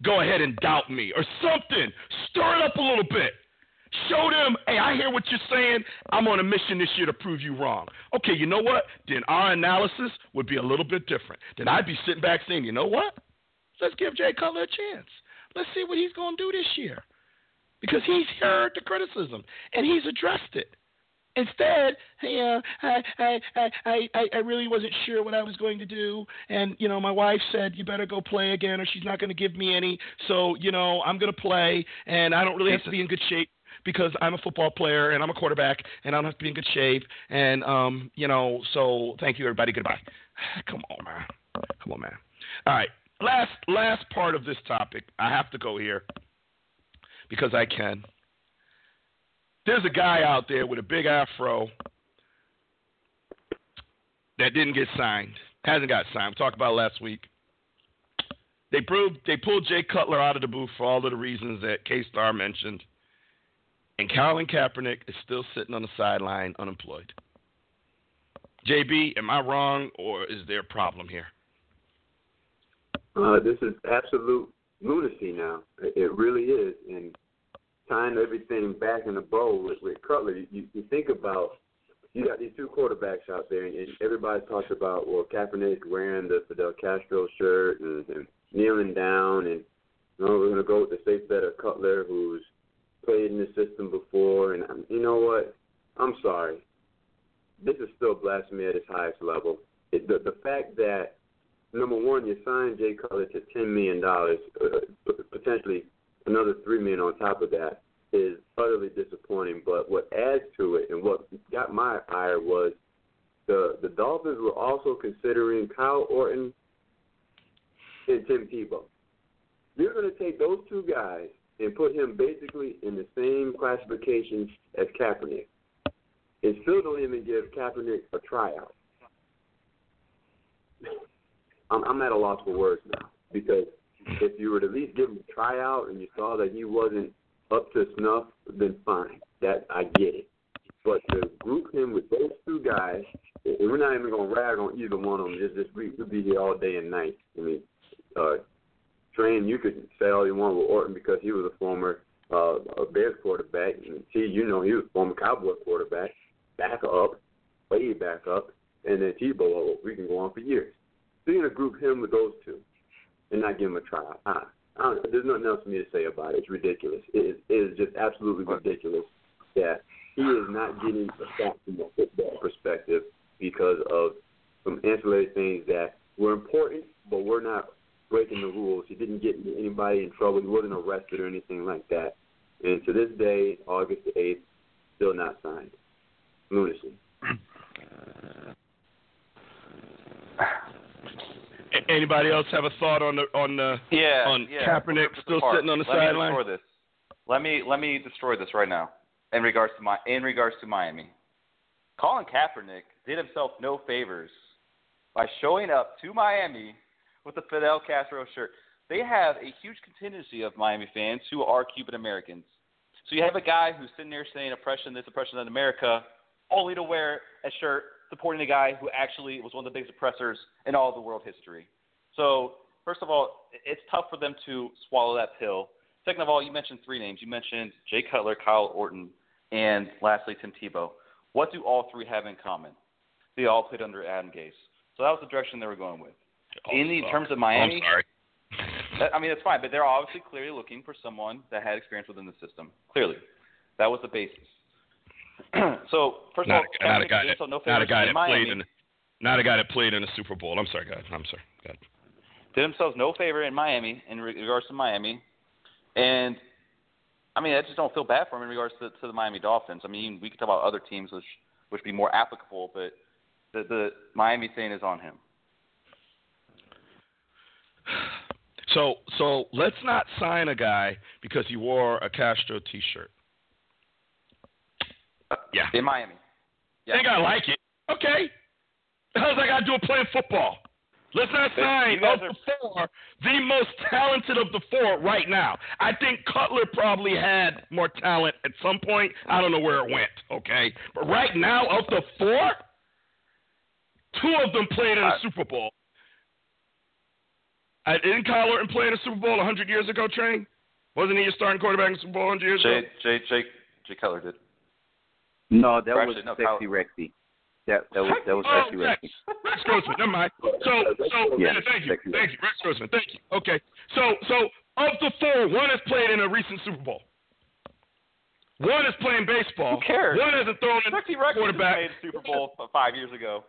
go ahead and doubt me, or something. Stir it up a little bit. Show them, hey, I hear what you're saying. I'm on a mission this year to prove you wrong. Okay, you know what? Then our analysis would be a little bit different. Then I'd be sitting back saying, you know what? Let's give Jay Cutler a chance. Let's see what he's going to do this year. Because he's heard the criticism and he's addressed it. Instead, yeah, I, I, I, I, I really wasn't sure what I was going to do, and you know, my wife said you better go play again, or she's not going to give me any. So you know, I'm going to play, and I don't really have to be in good shape because I'm a football player and I'm a quarterback, and I don't have to be in good shape. And um, you know, so thank you, everybody. Goodbye. *sighs* Come on, man. Come on, man. All right, last last part of this topic. I have to go here because I can. There's a guy out there with a big afro that didn't get signed, hasn't got signed. We talked about last week. They proved they pulled Jay Cutler out of the booth for all of the reasons that K Star mentioned, and Colin Kaepernick is still sitting on the sideline unemployed. JB, am I wrong or is there a problem here? Uh, this is absolute lunacy now. It it really is. And tying everything back in a bow with, with Cutler, you, you think about you got these two quarterbacks out there, and, and everybody talks about well Kaepernick wearing the Fidel Castro shirt and, and kneeling down, and you know, we're going to go with the safe bet of Cutler, who's played in the system before. And um, you know what? I'm sorry. This is still blasphemy at its highest level. It, the, the fact that number one, you signed Jay Cutler to ten million dollars, uh, potentially another three million on top of that, is utterly disappointing. But what adds to it, and what got my ire was the the Dolphins were also considering Kyle Orton and Tim Tebow. You're going to take those two guys and put him basically in the same classification as Kaepernick, and still don't even give Kaepernick a tryout. I'm, I'm at a loss for words now because if you were to at least give him a tryout and you saw that he wasn't up to snuff, then fine. That I get it. But to group him with those two guys, and we're not even gonna rag on either one of them. Just just we could be here all day and night. I mean, uh, Train, you could say all you want with Orton because he was a former uh, a Bears quarterback. And T, you know, he was a former Cowboy quarterback, back up, way back up, and then Tebow. We can go on for years. So you're gonna group him with those two and not give him a tryout. I, I don't, there's nothing else for me to say about it. It's ridiculous. It is, it is just absolutely ridiculous that he is not getting a shot from a football perspective because of some ancillary things that were important, but we're not breaking the rules. He didn't get anybody in trouble. He wasn't arrested or anything like that. And to this day, August the 8th, still not signed. Lunacy. Anybody else have a thought on the on the Yeah, on yeah. Kaepernick still apart. sitting on the let sideline? Me destroy this. Let me let me destroy this right now. In regards to my in regards to Miami, Colin Kaepernick did himself no favors by showing up to Miami with the Fidel Castro shirt. They have a huge contingency of Miami fans who are Cuban Americans. So you have a guy who's sitting there saying oppression this, oppression in America, only to wear a shirt supporting a guy who actually was one of the biggest oppressors in all of the world history. So, first of all, it's tough for them to swallow that pill. Second of all, you mentioned three names. You mentioned Jay Cutler, Kyle Orton, and lastly, Tim Tebow. What do all three have in common? They all played under Adam Gase. So that was the direction they were going with. in the Oh, terms of oh, I'm Miami, sorry. *laughs* that- I mean, it's fine, but they're obviously clearly looking for someone that had experience within the system. Clearly, that was the basis. *clears throat* so, first Not, of a, all, not a guy did that no not a guy in that Miami. played in not a guy that played in a Super Bowl. I'm sorry, God. I'm sorry, God. did themselves no favor in Miami in regards to Miami, and I mean I just don't feel bad for him in regards to, to the Miami Dolphins. I mean we could talk about other teams which which be more applicable, but the the Miami thing is on him. *sighs* So so let's not sign a guy because he wore a Castro T-shirt. Uh, yeah. In Miami. I think I like it. Okay. The hell's that got to do with playing football? Let's not sign of the four the most talented of the four right now. I think Cutler probably had more talent at some point. I don't know where it went. Okay, but right now of the four, two of them played in a I- Super Bowl. I, didn't Kyle Orton play in a Super Bowl 100 years ago, Train? Wasn't he a starting quarterback in the Super Bowl 100 years Jay ago? Jay Jay Jay Cutler did. No, that Or was actually, no, Sexy Rexy. That that was that was Oh, Sexy Rex. Rexy. Rex Grossman. Never mind. So, so Yeah, *laughs* yeah, thank you, sexy thank you, Rex Grossman. Thank you. Okay. So, so of the four, one has played in a recent Super Bowl. One is playing baseball. Who cares? One hasn't thrown in Rexy Rex quarterback. made the Super Bowl five years ago.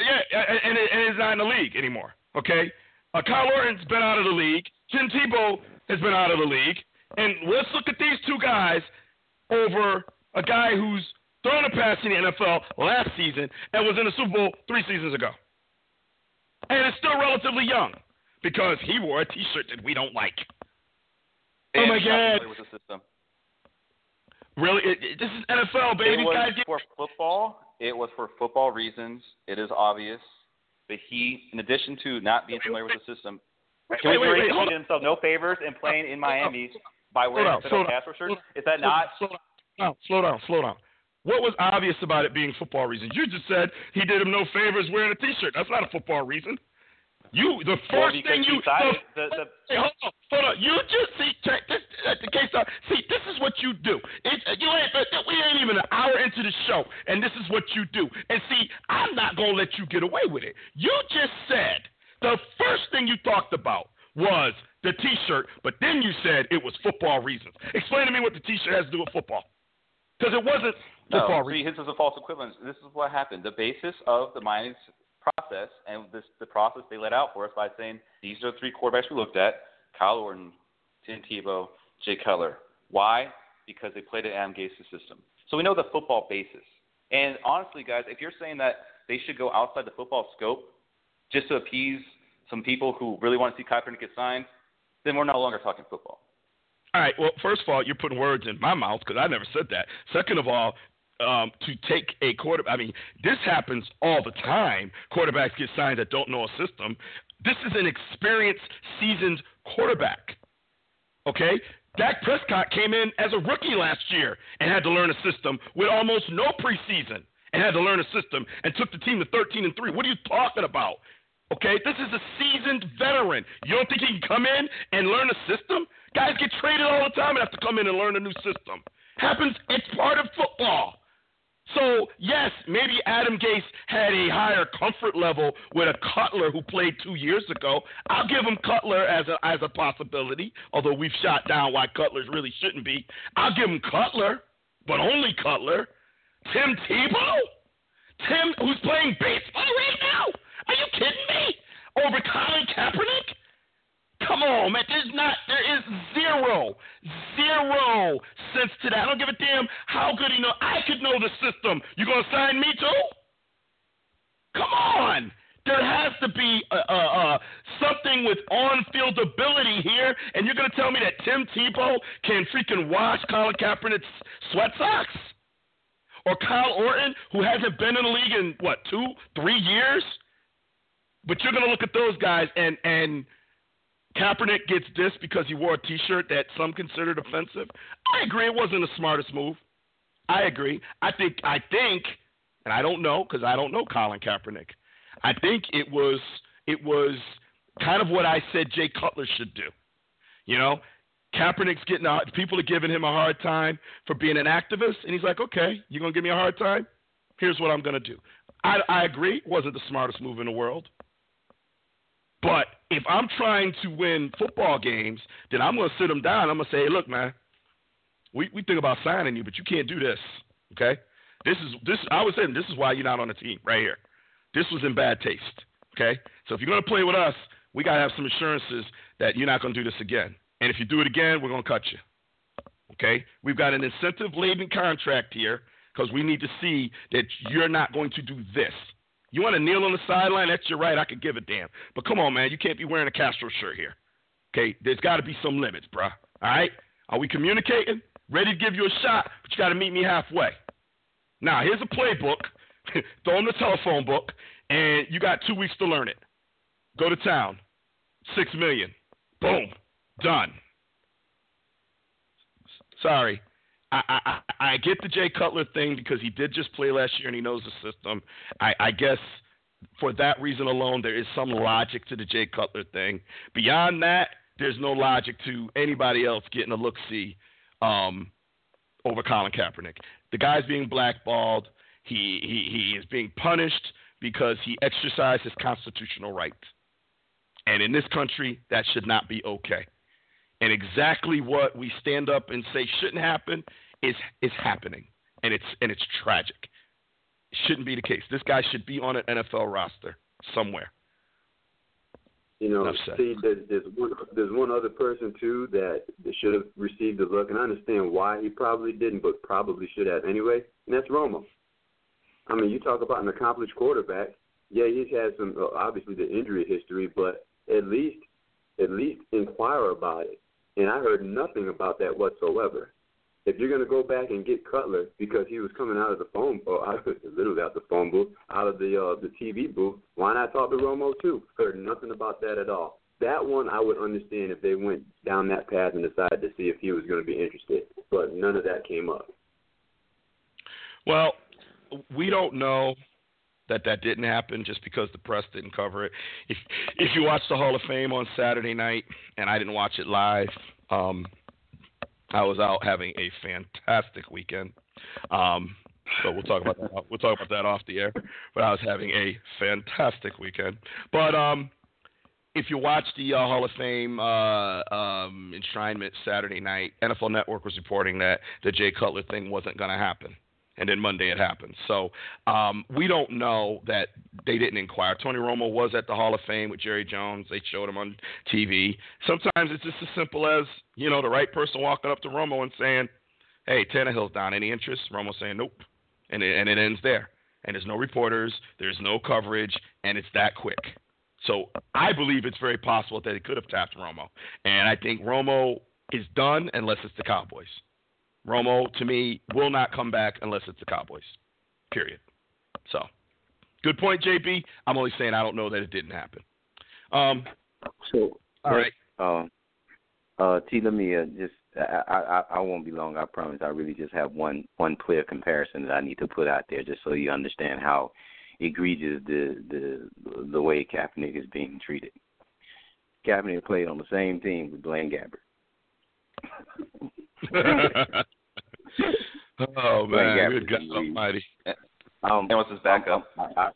Yeah, and, and, and is not in the league anymore. Okay. Uh, Kyle Orton's been out of the league. Tim Tebow has been out of the league. And let's look at these two guys over a guy who's thrown a pass in the NFL last season and was in the Super Bowl three seasons ago. And is still relatively young because he wore a T-shirt that we don't like. Oh And my God. With the system. Really, it, it- this is NFL, baby. It was guys for football. It was for football reasons. It is obvious. But he, in addition to not being familiar with the system, wait, can we wait, wait, he did himself no favors in playing in Miami by wearing a slow Fidel down. Castro shirt? Is that not? Slow down, slow down, slow down. What was obvious about it being football reasons? You just said he did him no favors wearing a T-shirt. That's not a football reason. You, the Well, first because thing you, decided the, the- Hey, hold on, hold on. You just see, check this. At the case, see, this is what you do. It, uh, you ain't, uh, we ain't even an hour into the show, and this is what you do. And see, I'm not gonna let you get away with it. You just said the first thing you talked about was the T-shirt, but then you said it was football reasons. Explain to me what the T-shirt has to do with football, because it wasn't No, see, reasons. his is a false equivalence. This is what happened. The basis of the Miami's process and this the process they let out for us by saying these are the three quarterbacks we looked at: Kyle Orton, Tim Tebow, Jay Cutler. Why? Because they played at Adam Gase's system. So we know the football basis. And honestly, guys, if you're saying that they should go outside the football scope just to appease some people who really want to see Kaepernick get signed, then we're no longer talking football. All right. Well, first of all, you're putting words in my mouth because I never said that. Second of all, um, to take a quarter, I mean, this happens all the time. Quarterbacks get signed that don't know a system. This is an experienced, seasoned quarterback. Okay? Dak Prescott came in as a rookie last year and had to learn a system with almost no preseason and had to learn a system and took the team to 13 and 3. What are you talking about? Okay, this is a seasoned veteran. You don't think he can come in and learn a system? Guys get traded all the time and have to come in and learn a new system. Happens, it's part of football. So, yes, maybe Adam Gase had a higher comfort level with a Cutler who played two years ago. I'll give him Cutler as a, as a possibility, although we've shot down why Cutlers really shouldn't be. I'll give him Cutler, but only Cutler. Tim Tebow? Tim, who's playing baseball right now? Are you kidding me? Over Colin Kaepernick? Come on, man. There's not. There is zero, zero sense to that. I don't give a damn how good he know. I could know the system. You gonna sign me too? Come on. There has to be uh, uh, something with on-field ability here, and you're going to tell me that Tim Tebow can freaking wash Colin Kaepernick's sweat socks? Or Kyle Orton, who hasn't been in the league in what two, three years? But you're going to look at those guys, and and Kaepernick gets this because he wore a T-shirt that some considered offensive. I agree, it wasn't the smartest move. I agree. I think I think, and I don't know because I don't know Colin Kaepernick. I think it was it was kind of what I said Jay Cutler should do. You know, Kaepernick's getting a, people are giving him a hard time for being an activist, and he's like, okay, you're gonna give me a hard time. Here's what I'm gonna do. I, I agree, it wasn't the smartest move in the world. But if I'm trying to win football games, then I'm going to sit them down. I'm going to say, hey, look, man, we, we think about signing you, but you can't do this. Okay? This is this. I was saying this is why you're not on the team right here. This was in bad taste. Okay? So if you're going to play with us, we got to have some assurances that you're not going to do this again. And if you do it again, we're going to cut you. Okay? We've got an incentive laden contract here because we need to see that you're not going to do this. You want to kneel on the sideline? That's your right. I could give a damn. But come on, man. You can't be wearing a Castro shirt here. Okay? There's got to be some limits, bruh. All right? Are we communicating? Ready to give you a shot, but you got to meet me halfway. Now, here's a playbook. *laughs* Throw in the telephone book, and you got two weeks to learn it. Go to town. Six million. Boom. Done. Sorry. I, I, I get the Jay Cutler thing because he did just play last year and he knows the system. I, I guess for that reason alone, there is some logic to the Jay Cutler thing. Beyond that, there's no logic to anybody else getting a look see um, over Colin Kaepernick. The guy's being blackballed. He, he, he is being punished because he exercised his constitutional right. And in this country, that should not be okay. And exactly what we stand up and say shouldn't happen is is happening, and it's and it's tragic. Shouldn't be the case. This guy should be on an NFL roster somewhere. You know, see, there's, there's one there's one other person too that, should have received a look, and I understand why he probably didn't, but probably should have anyway, and that's Romo. I mean, you talk about an accomplished quarterback. Yeah, he's had some uh, obviously the injury history, but at least at least inquire about it. And I heard nothing about that whatsoever. If you're going to go back and get Cutler because he was coming out of the phone, or out of, literally out of the phone booth, out of the uh, the TV booth, why not talk to Romo too? Heard nothing about that at all. That one I would understand if they went down that path and decided to see if he was going to be interested, but none of that came up. Well, we don't know that that didn't happen just because the press didn't cover it. If if you watch the Hall of Fame on Saturday night, and I didn't watch it live, um, I was out having a fantastic weekend. Um, so we'll talk about that. We'll talk about that off the air. But I was having a fantastic weekend. But um, if you watch the uh, Hall of Fame uh, um, enshrinement Saturday night, NFL Network was reporting that the Jay Cutler thing wasn't going to happen and then Monday it happened. So um, we don't know that they didn't inquire. Tony Romo was at the Hall of Fame with Jerry Jones. They showed him on TV. Sometimes it's just as simple as you know the right person walking up to Romo and saying, "Hey, Tannehill's down. Any interest?" Romo saying, "Nope," and it, and it ends there. And there's no reporters, there's no coverage, and it's that quick. So I believe it's very possible that he could have tapped Romo, and I think Romo is done unless it's the Cowboys. Romo, to me, will not come back unless it's the Cowboys. Period. So, good point, JP. I'm only saying I don't know that it didn't happen. Um, so, all right. Uh, uh, T, let me uh, just. I, I I won't be long. I promise. I really just have one one clear comparison that I need to put out there, just so you understand how egregious the the the way Kaepernick is being treated. Kaepernick played on the same team with Blaine Gabbert. *laughs* *laughs* oh *laughs* man, good God Almighty! Um, and what's his backup? I,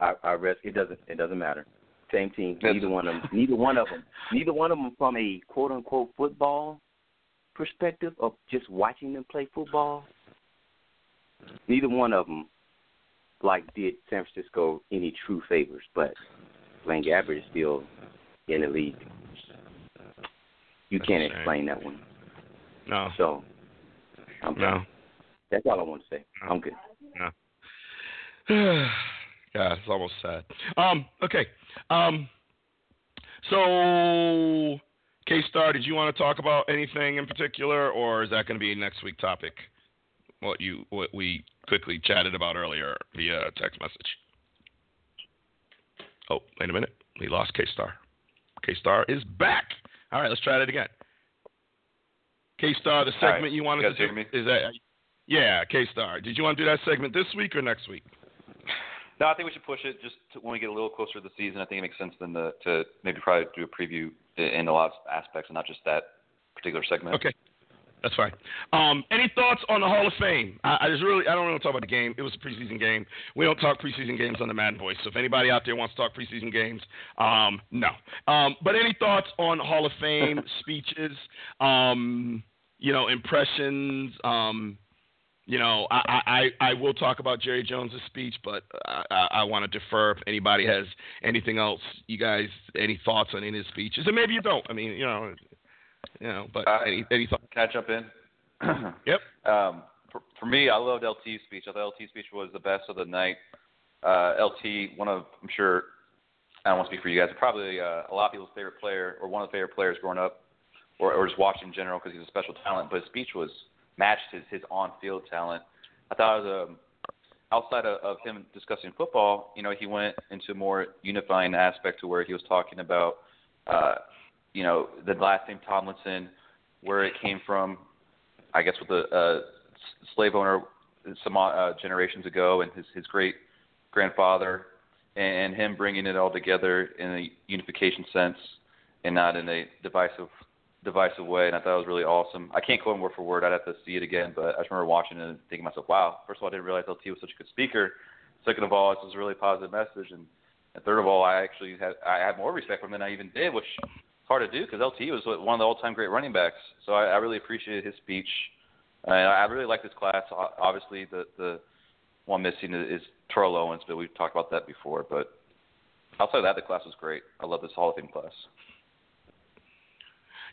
I, I risk it doesn't it doesn't matter. Same team. Neither one of them. Neither one of them. Neither one of them from a quote unquote football perspective of just watching them play football. Neither one of them like did San Francisco any true favors, but Blaine Gabbert is still in the league. You can't explain that one. No. So I'm no. That's all I want to say. I'm good. No. *sighs* Yeah, it's almost sad. Um, okay. Um, so, K Star, did you want to talk about anything in particular, or is that going to be next week topic? What you what we quickly chatted about earlier via text message. Oh, wait a minute. We lost K Star. K Star is back. All right, let's try that again. K Star, the segment right. you wanted You to do me? is that yeah, K Star. Did you want to do that segment this week or next week? No, I think we should push it just to, when we get a little closer to the season. I think it makes sense then to, to maybe probably do a preview in, in a lot of aspects and not just that particular segment. Okay. That's fine. Um, any thoughts on the Hall of Fame? I, I just really, I don't want to talk about the game. It was a preseason game. We don't talk preseason games on the Madden Voice. So if anybody out there wants to talk preseason games, um, no. Um, but any thoughts on Hall of Fame *laughs* speeches? You know, impressions. Um, you know, I, I, I will talk about Jerry Jones' speech, but I, I, I want to defer if anybody has anything else. You guys, any thoughts on any of his speeches? And maybe you don't. I mean, you know, you know, but Uh, any any thoughts? Catch up in? *clears throat* Yep. Um, for, for me, I loved LT's speech. I thought LT's speech was the best of the night. Uh, LT, one of, I'm sure, I don't want to speak for you guys, but probably uh, a lot of people's favorite player or one of the favorite players growing up or, or just watching in general because he's a special talent. But his speech was matched his, his on-field talent. I thought it was um, outside of, of him discussing football, you know, he went into a more unifying aspect to where he was talking about, uh, you know, the last name Tomlinson, where it came from, I guess with the uh, slave owner some uh, generations ago, and his his great grandfather, and him bringing it all together in a unification sense, and not in a divisive divisive way. And I thought it was really awesome. I can't quote him word for word. I'd have to see it again, but I just remember watching it and thinking to myself, wow. First of all, I didn't realize LT was such a good speaker. Second of all, this was a really positive message, and, and third of all, I actually had I had more respect for him than I even did, which is hard to do because LT was one of the all-time great running backs. So I, I really appreciated his speech. And I really like this class. Obviously, the the one missing is is Terrell Owens, but we've talked about that before. But outside of that, the class was great. I love this Hall of Fame class.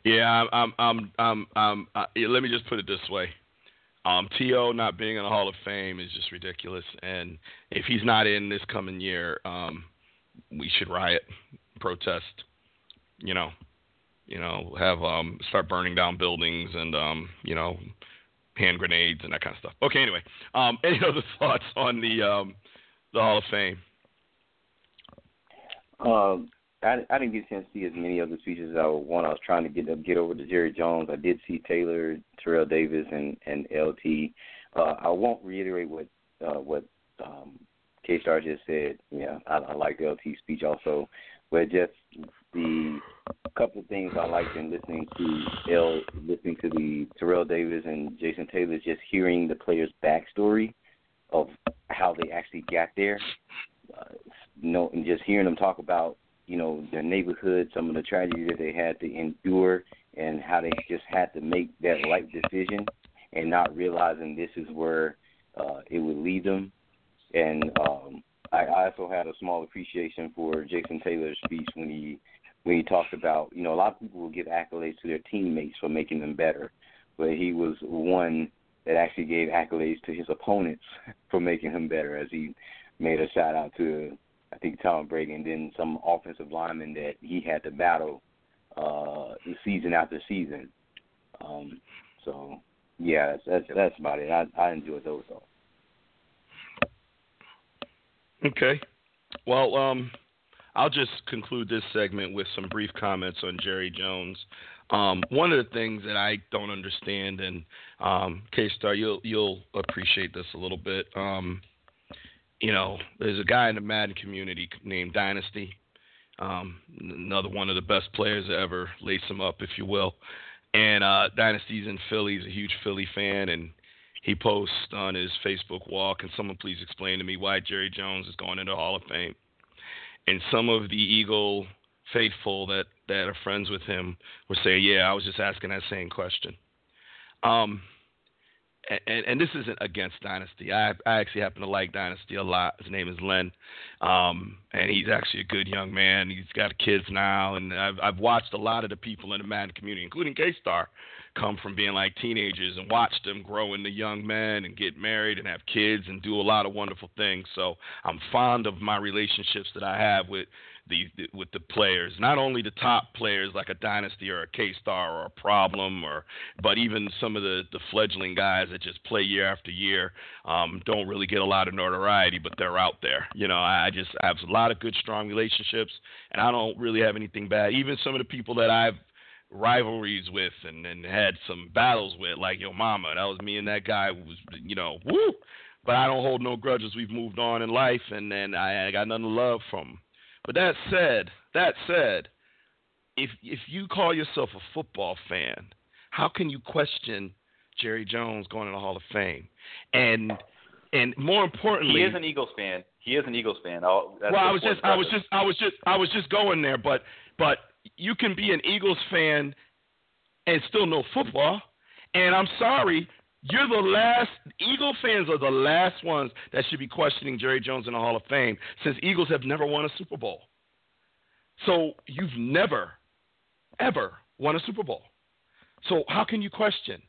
Yeah, I'm, I'm, I'm, I'm, uh, yeah, let me just put it this way. Um, T.O. not being in the Hall of Fame is just ridiculous. And if he's not in this coming year, um, we should riot, protest, you know, you know, have um, start burning down buildings and um, you know, hand grenades and that kind of stuff. Okay, anyway, um, *laughs* any other thoughts on the um, the Hall of Fame? Um, I, I didn't get a chance to see as many of the speeches as I want. I was trying to get get over to Jerry Jones. I did see Taylor, Terrell Davis, and and LT. Uh, I won't reiterate what uh, what um, K Star just said. Yeah, I, I like the LT speech also, but just the couple of things I liked in listening to L, listening to the Terrell Davis and Jason Taylor, just hearing the players' backstory of how they actually got there. Uh, you and just hearing them talk about you know their neighborhood, some of the tragedy that they had to endure, and how they just had to make that right decision, and not realizing this is where uh, it would lead them. And um, I, also had a small appreciation for Jason Taylor's speech when he when he talked about you know a lot of people will give accolades to their teammates for making them better, but he was one that actually gave accolades to his opponents *laughs* for making him better, as he made a shout out to I think Tom Brady and then some offensive linemen that he had to battle uh season after season. Um so yeah, that's that's, that's about it. I I enjoyed those though. Okay. Well, um, I'll just conclude this segment with some brief comments on Jerry Jones. Um, one of the things that I don't understand, and um, K Star, you'll you'll appreciate this a little bit. Um, you know, there's a guy in the Madden community named Dynasty, um, another one of the best players ever lace him up, if you will. And uh, Dynasty's in Philly. He's a huge Philly fan, and he posts on his Facebook wall, can someone please explain to me why Jerry Jones is going into the Hall of Fame? And some of the Eagle faithful that, that are friends with him were saying, yeah, I was just asking that same question. Um, and, and this isn't against Dynasty. I I actually happen to like Dynasty a lot. His name is Len, um, and he's actually a good young man. He's got kids now, and I've I've watched a lot of the people in the Madden community, including K Star, come from being like teenagers and watched them grow into young men and get married and have kids and do a lot of wonderful things. So I'm fond of my relationships that I have with the, with the players, not only the top players like a Dynasty or a K Star or a Problem, or but even some of the the fledgling guys that just play year after year um, don't really get a lot of notoriety, but they're out there. You know, I, just I have a lot of good strong relationships, and I don't really have anything bad. Even some of the people that I've rivalries with and, and had some battles with, like your mama. That was me and that guy was, you know, woo. But I don't hold no grudges. We've moved on in life, and and I, I got nothing to love from. But that said, that said, if if you call yourself a football fan, how can you question Jerry Jones going to the Hall of Fame? And and more importantly, he is an Eagles fan. He is an Eagles fan. Well, I was just, I was just, I was just, I was just going there. But, but you can be an Eagles fan and still know football. And I'm sorry, you're the last. Eagle fans are the last ones that should be questioning Jerry Jones in the Hall of Fame, since Eagles have never won a Super Bowl. So you've never, ever won a Super Bowl. So how can you question?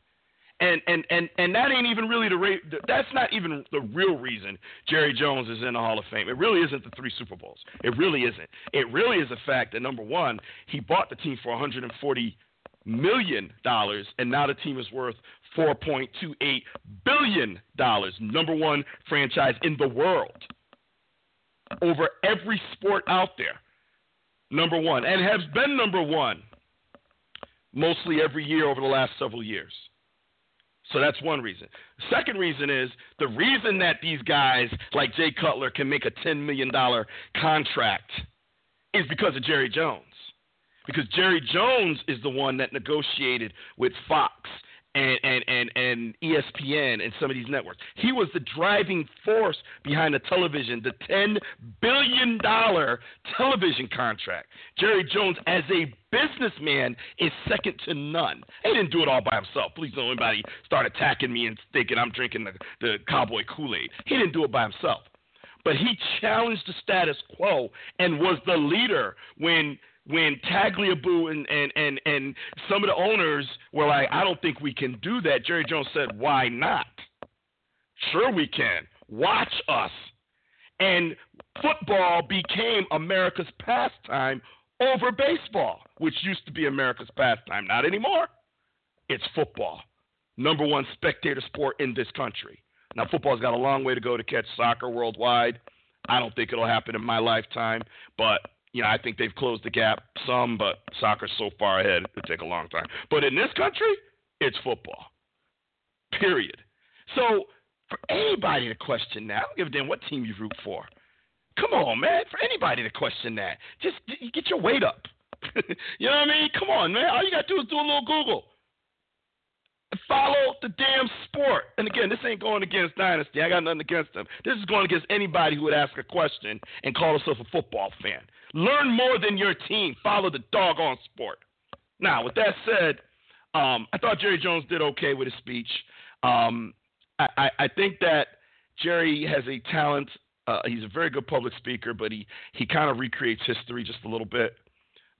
And and and and that ain't even really the that's not even the real reason Jerry Jones is in the Hall of Fame. It really isn't the three Super Bowls. It really isn't. It really is the fact that number one, he bought the team for 140 million dollars, and now the team is worth 4.28 billion dollars. Number one franchise in the world over every sport out there. Number one, and has been number one mostly every year over the last several years. So that's one reason. Second reason is the reason that these guys like Jay Cutler can make a $10 million contract is because of Jerry Jones. Because Jerry Jones is the one that negotiated with Fox and, and, and, and ESPN and some of these networks. He was the driving force behind the television, the $10 billion television contract. Jerry Jones, as a businessman, is second to none. He didn't do it all by himself. Please don't anybody start attacking me and thinking I'm drinking the, the cowboy Kool Aid. He didn't do it by himself. But he challenged the status quo and was the leader when when Tagliabue and, and, and, and some of the owners were like, I don't think we can do that, Jerry Jones said, Why not? Sure, we can. Watch us. And football became America's pastime over baseball, which used to be America's pastime. Not anymore. It's football. Number one spectator sport in this country. Now, football's got a long way to go to catch soccer worldwide. I don't think it'll happen in my lifetime, but you know, I think they've closed the gap some, but soccer's so far ahead it'll take a long time. But in this country, it's football. Period. So for anybody to question that, I don't give a damn what team you root for. Come on, man. For anybody to question that, just get your weight up. *laughs* you know what I mean? Come on, man. All you gotta do is do a little Google. Follow the damn sport. And again, this ain't going against Dynasty. I got nothing against them. This is going against anybody who would ask a question and call himself a football fan. Learn more than your team. Follow the doggone sport. Now, with that said, um, I thought Jerry Jones did okay with his speech. Um, I, I, I, think that Jerry has a talent. Uh, he's a very good public speaker, but he, he kind of recreates history just a little bit.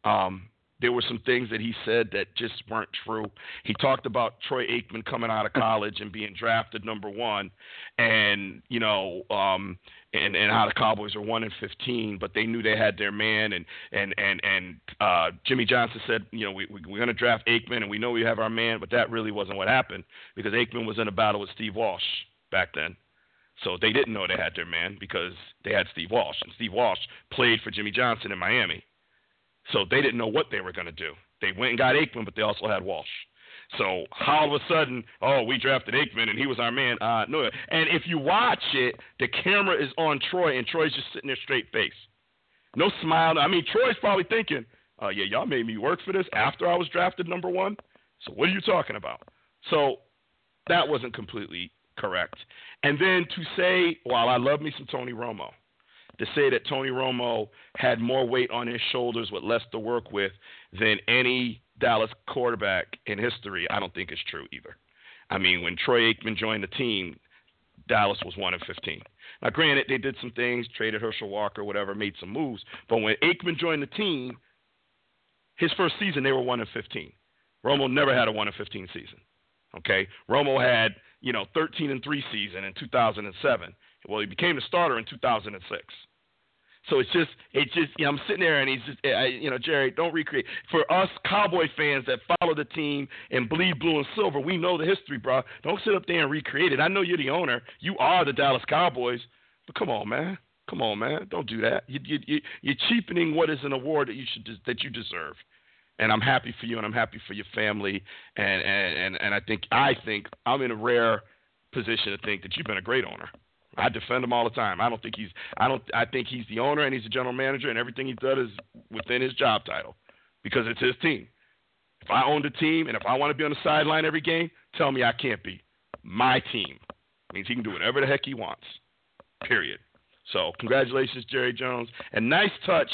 Um, there were some things that he said that just weren't true. He talked about Troy Aikman coming out of college and being drafted number one, and you know, um, and and how the Cowboys are one in fifteen, but they knew they had their man, and and and and uh, Jimmy Johnson said, you know, we, we we're going to draft Aikman, and we know we have our man, but that really wasn't what happened because Aikman was in a battle with Steve Walsh back then. So they didn't know they had their man because they had Steve Walsh, and Steve Walsh played for Jimmy Johnson in Miami. So they didn't know what they were going to do. They went and got Aikman, but they also had Walsh. So how all of a sudden, oh, we drafted Aikman and he was our man. Uh, no, and if you watch it, the camera is on Troy and Troy's just sitting there straight face, no smile. I mean, Troy's probably thinking, uh, yeah, y'all made me work for this after I was drafted number one. So what are you talking about? So that wasn't completely correct. And then to say, while I love me some Tony Romo, to say that Tony Romo had more weight on his shoulders with less to work with than any Dallas quarterback in history, I don't think is true either. I mean, when Troy Aikman joined the team, Dallas was one and fifteen. Now, granted, they did some things, traded Herschel Walker, whatever, made some moves. But when Aikman joined the team, his first season they were one and fifteen. Romo never had a one and fifteen season. Okay, Romo had you know 13 and three season in 2007. Well, he became the starter in 2006. So it's just, it's just, you know, I'm sitting there and he's just, I, you know, Jerry, don't recreate. For us Cowboy fans that follow the team and bleed blue and silver, we know the history, bro. Don't sit up there and recreate it. I know you're the owner. You are the Dallas Cowboys. But come on, man. Come on, man. Don't do that. You, you, you, you're cheapening what is an award that you should that you deserve. And I'm happy for you, and I'm happy for your family, and and and, and I think I think I'm in a rare position to think that you've been a great owner. I defend him all the time. I don't think he's I don't I think he's the owner and he's the general manager and everything he does is within his job title because it's his team. If I owned a team and if I want to be on the sideline every game, tell me I can't be. My team means he can do whatever the heck he wants. Period. So congratulations, Jerry Jones, and nice touch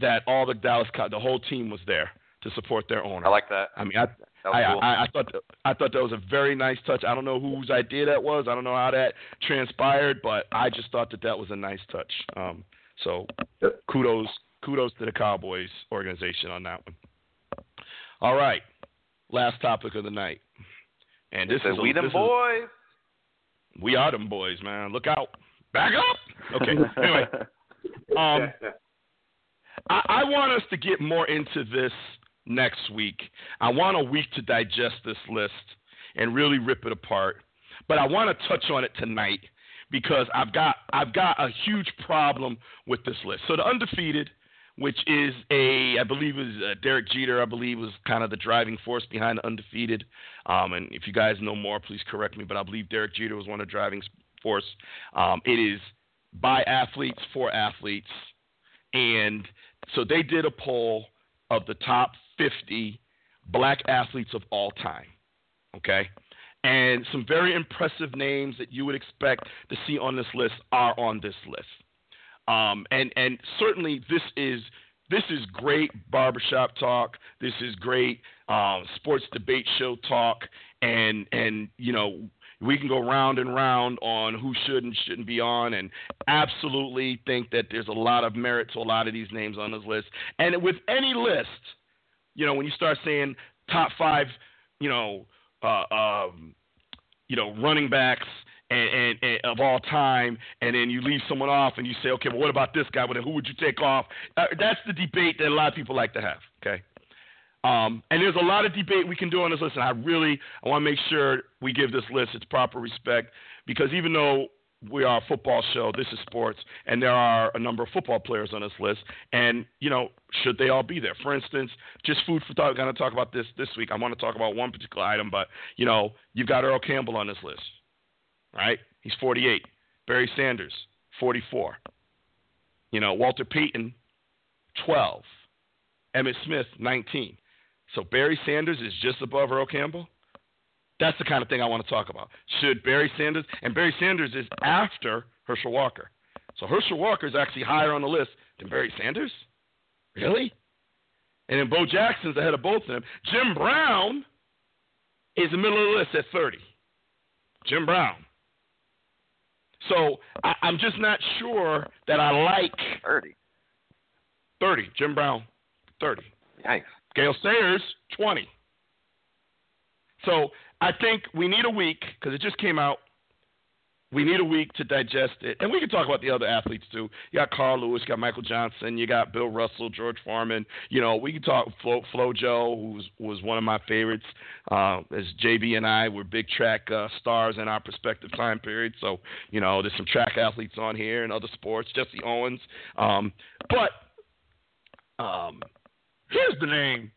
that all the Dallas the whole team was there to support their owner. I like that. I mean, I I, cool. I, I, thought that, I thought that was a very nice touch. I don't know whose idea that was. I don't know how that transpired, but I just thought that that was a nice touch. Um, so kudos kudos to the Cowboys organization on that one. All right, last topic of the night, and this is we them boys. Is, we are them boys, man. Look out! Back up. Okay. anyway, *laughs* um, I, I want us to get more into this next week. I want a week to digest this list and really rip it apart. But I want to touch on it tonight because I've got I've got a huge problem with this list. So the undefeated, which is a I believe is uh, Derek Jeter, I believe was kind of the driving force behind the undefeated. Um, and if you guys know more, please correct me. But I believe Derek Jeter was one of the driving force. Um, it is by athletes for athletes, and so they did a poll of the top 50 black athletes of all time. Okay? And some very impressive names that you would expect to see on this list are on this list. Um, and and certainly this is this is great barbershop talk. This is great um, sports debate show talk. And and you know we can go round and round on who should and shouldn't be on, and absolutely think that there's a lot of merit to a lot of these names on this list. And with any list, you know, when you start saying top five, you know, uh, um, you know, running backs and, and, and, of all time, and then you leave someone off and you say, okay, well, what about this guy? Who would you take off? Uh, that's the debate that a lot of people like to have. Okay. Um, and there's a lot of debate we can do on this list, and I really I want to make sure we give this list its proper respect because even though we are a football show. This is sports, and there are a number of football players on this list. And you know, should they all be there? For instance, just food for thought. I'm going to talk about this this week. I want to talk about one particular item, but you know, you've got Earl Campbell on this list, right? He's 48. Barry Sanders, 44. You know, Walter Payton, 12. Emmitt Smith, 19. So Barry Sanders is just above Earl Campbell. That's the kind of thing I want to talk about. Should Barry Sanders and Barry Sanders is after Herschel Walker. So Herschel Walker is actually higher on the list than Barry Sanders? Really? And then Bo Jackson's ahead of both of them. Jim Brown is the middle of the list at 30. Jim Brown. So I, am just not sure that I like 30. 30. Jim Brown, 30. Yikes. Gale Sayers, 20. So I think we need a week because it just came out. We need a week to digest it, and we can talk about the other athletes too. You got Carl Lewis, you got Michael Johnson, you got Bill Russell, George Foreman. You know, we can talk Flo, FloJo, who was, one of my favorites. Uh, as JB and I were big track uh, stars in our respective time periods, so you know, there's some track athletes on here and other sports. Jesse Owens, um, but um, here's the name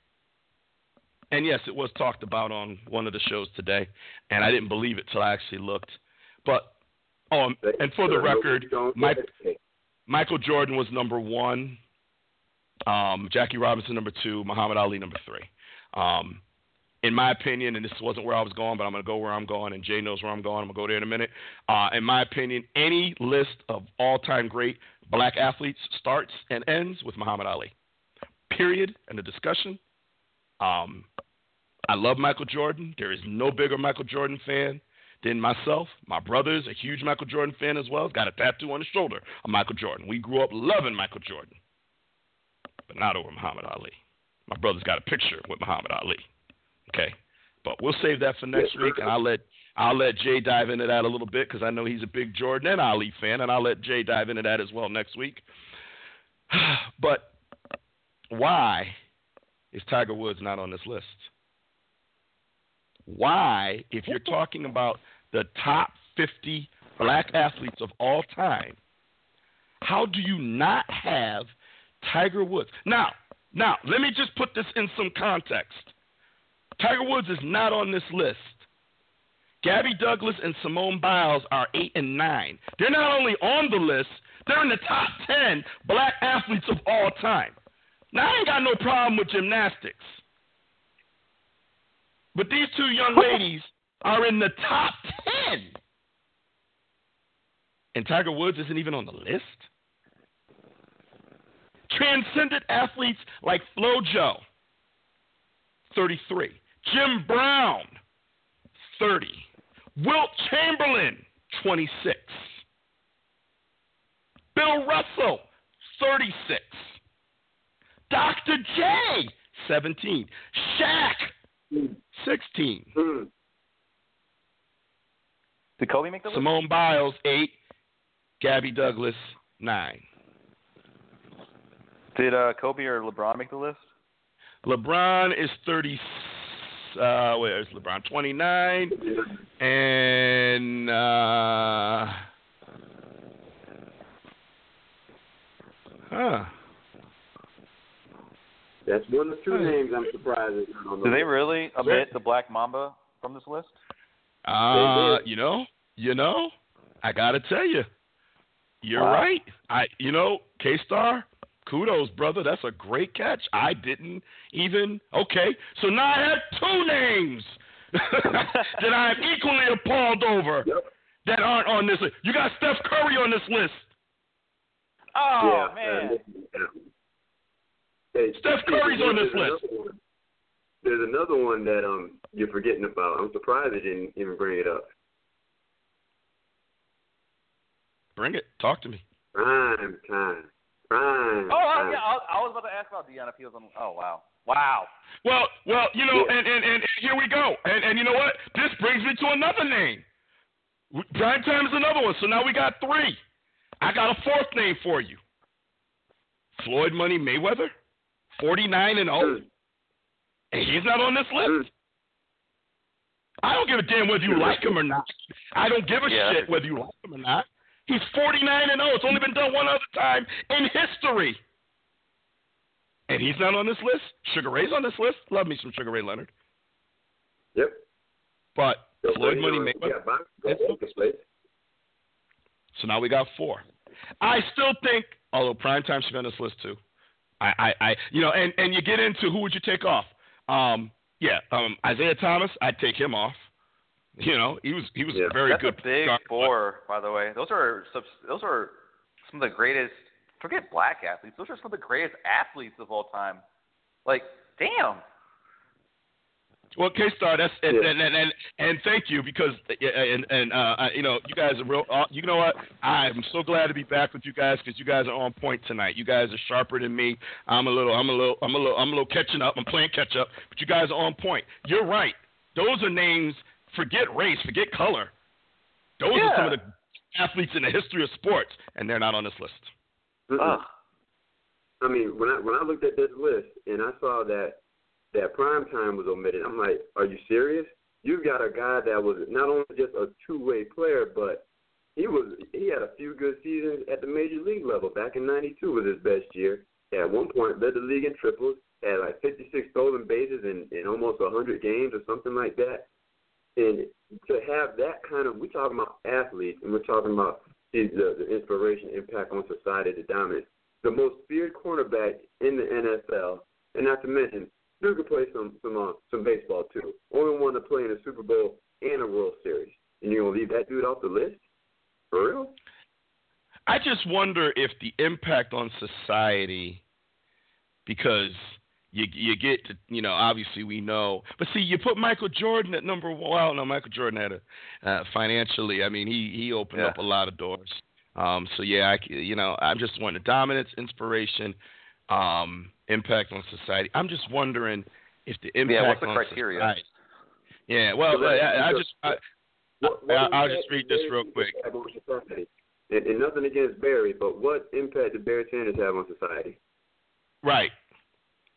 and yes, it was talked about on one of the shows today, and I didn't believe it till I actually looked. But oh, and for the record, Michael Jordan was number one, um, Jackie Robinson number two, Muhammad Ali number three. Um, in my opinion, and this wasn't where I was going, but I'm going to go where I'm going, and Jay knows where I'm going. I'm going to go there in a minute. Uh, in my opinion, any list of all-time great black athletes starts and ends with Muhammad Ali. Period. And the discussion um, I love Michael Jordan. There is no bigger Michael Jordan fan than myself. My brother is a huge Michael Jordan fan as well. He's got a tattoo on his shoulder of Michael Jordan. We grew up loving Michael Jordan, but not over Muhammad Ali. My brother's got a picture with Muhammad Ali. Okay, but we'll save that for next week, and I'll let I'll let Jay dive into that a little bit because I know he's a big Jordan and Ali fan, and I'll let Jay dive into that as well next week. *sighs* but why is Tiger Woods not on this list? Why, if you're talking about the top 50 black athletes of all time, how do you not have Tiger Woods? Now, now, let me just put this in some context. Tiger Woods is not on this list. Gabby Douglas and Simone Biles are eight and nine. They're not only on the list, they're in the top ten black athletes of all time. Now I ain't got no problem with gymnastics. But these two young ladies are in the top 10. And Tiger Woods isn't even on the list. Transcendent athletes like Flo FloJo, 33. Jim Brown, 30. Wilt Chamberlain, 26. Bill Russell, 36. Dr. J, 17. Shaq, 16. Mm. Did Kobe make the list? Simone Biles, 8. Gabby Douglas, 9. Did uh, Kobe or LeBron make the list? LeBron is 30. Uh, where is LeBron? 29. And. Uh, huh. That's one of the two names I'm surprised is not on the Did they really omit the Black Mamba from this list? Uh, you know, you know, I gotta tell you, you're Wow. right. I, you know, K Star, kudos, brother. That's a great catch. I didn't even. Okay, so now I have two names *laughs* that I'm equally appalled over Yep. that aren't on this list. You got Steph Curry on this list. Oh yeah, man. uh, hey, Steph Curry's on this there's list. another one- There's another one that um you're forgetting about. I'm surprised they didn't even bring it up. Bring it. Talk to me. Prime time. Prime. Oh time. yeah, I, I was about to ask about Deion if he was on. Oh wow, wow. Well, well, you know, Yeah. and, and, and here we go. And, and you know what? This brings me to another name. Prime time is another one. So now we got three. I got a fourth name for you. Floyd Money Mayweather, 49 and 0. Mm. And he's not on this list. I don't give a damn whether you like him or not. I don't give a Yeah. shit whether you like him or not. He's 49 and 0. It's only been done one other time in history. And he's not on this list. Sugar Ray's on this list. Love me some Sugar Ray Leonard. Yep. But So Floyd Money Mayweather. Yeah, Bob, That's go this place. So now we got four. I still think, although Primetime should be on this list too. I, I, I, you know, and and you get into who would you take off? Um, yeah, um, Isiah Thomas, I'd take him off. You know, he was he was Yeah. a very That's good a big guard. four, by the way. Those are subs- those are some of the greatest. Forget black athletes. Those are some of the greatest athletes of all time. Like, damn. Well, K Star, that's and, Yeah. and, and and and thank you because and and uh, you know you guys are real. Uh, you know what? I'm so glad to be back with you guys because you guys are on point tonight. You guys are sharper than me. I'm a little. I'm a little. I'm a little. I'm a little catching up. I'm playing catch up, but you guys are on point. You're right. Those are names. Forget race. Forget color. Those are some of the athletes in the history of sports, and they're not on this list. Mm-mm. Ugh. I mean, when I when I looked at this list and I saw that that prime time was omitted, I'm like, are you serious? You've got a guy that was not only just a two way player, but he was he had a few good seasons at the major league level. Back in '92 was his best year. At one point, led the league in triples. Had like 56 stolen bases in, in almost 100 games or something like that. And to have that kind of, we're talking about athletes, and we're talking about the, the, inspiration, impact on society, the dominance. The most feared cornerback in the NFL, and not to mention, dude could play some some uh, some baseball too. Only one to play in a Super Bowl and a World Series, and you're gonna leave that dude off the list? For real? I just wonder if the impact on society, because you you get to you know obviously we know, but see you put Michael Jordan at number one. Well, no, Michael Jordan had a uh, financially. I mean, he he opened Yeah. up a lot of doors. Um, so yeah, I, you know, I'm just wondering dominance, inspiration, um, impact on society. I'm just wondering if the impact Yeah, what's the on criteria? society. Yeah, well, So I, I just I, what, what I, will just read this real quick. Sanders have on society? And, and nothing against Barry, but what impact did Barry Sanders have on society? Right.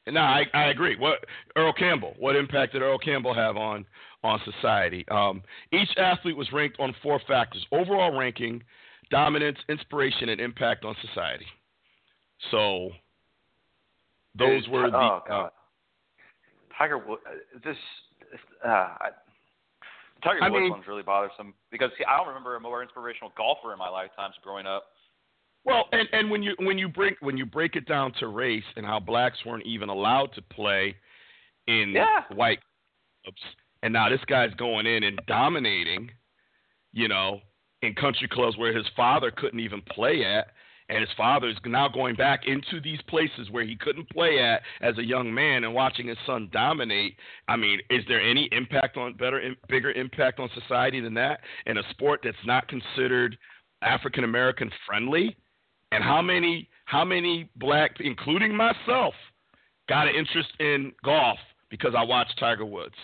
No, I, I agree. What Earl Campbell? What impact did Earl Campbell have on on society? Um, each athlete was ranked on four factors: overall ranking, dominance, inspiration, and impact on society. So those Dude, were the. oh god, Tiger Woods. This uh, I, Tiger I Woods mean- one's really bothersome because see, I don't remember a more inspirational golfer in my lifetimes growing up. Well, and, and when you when you break when you break it down to race and how blacks weren't even allowed to play in Yeah. white clubs, and now this guy's going in and dominating, you know, in country clubs where his father couldn't even play at, and his father is now going back into these places where he couldn't play at as a young man and watching his son dominate. I mean, is there any impact on better, bigger impact on society than that in a sport that's not considered African American friendly? And how many how many black, including myself, got an interest in golf because I watched Tiger Woods?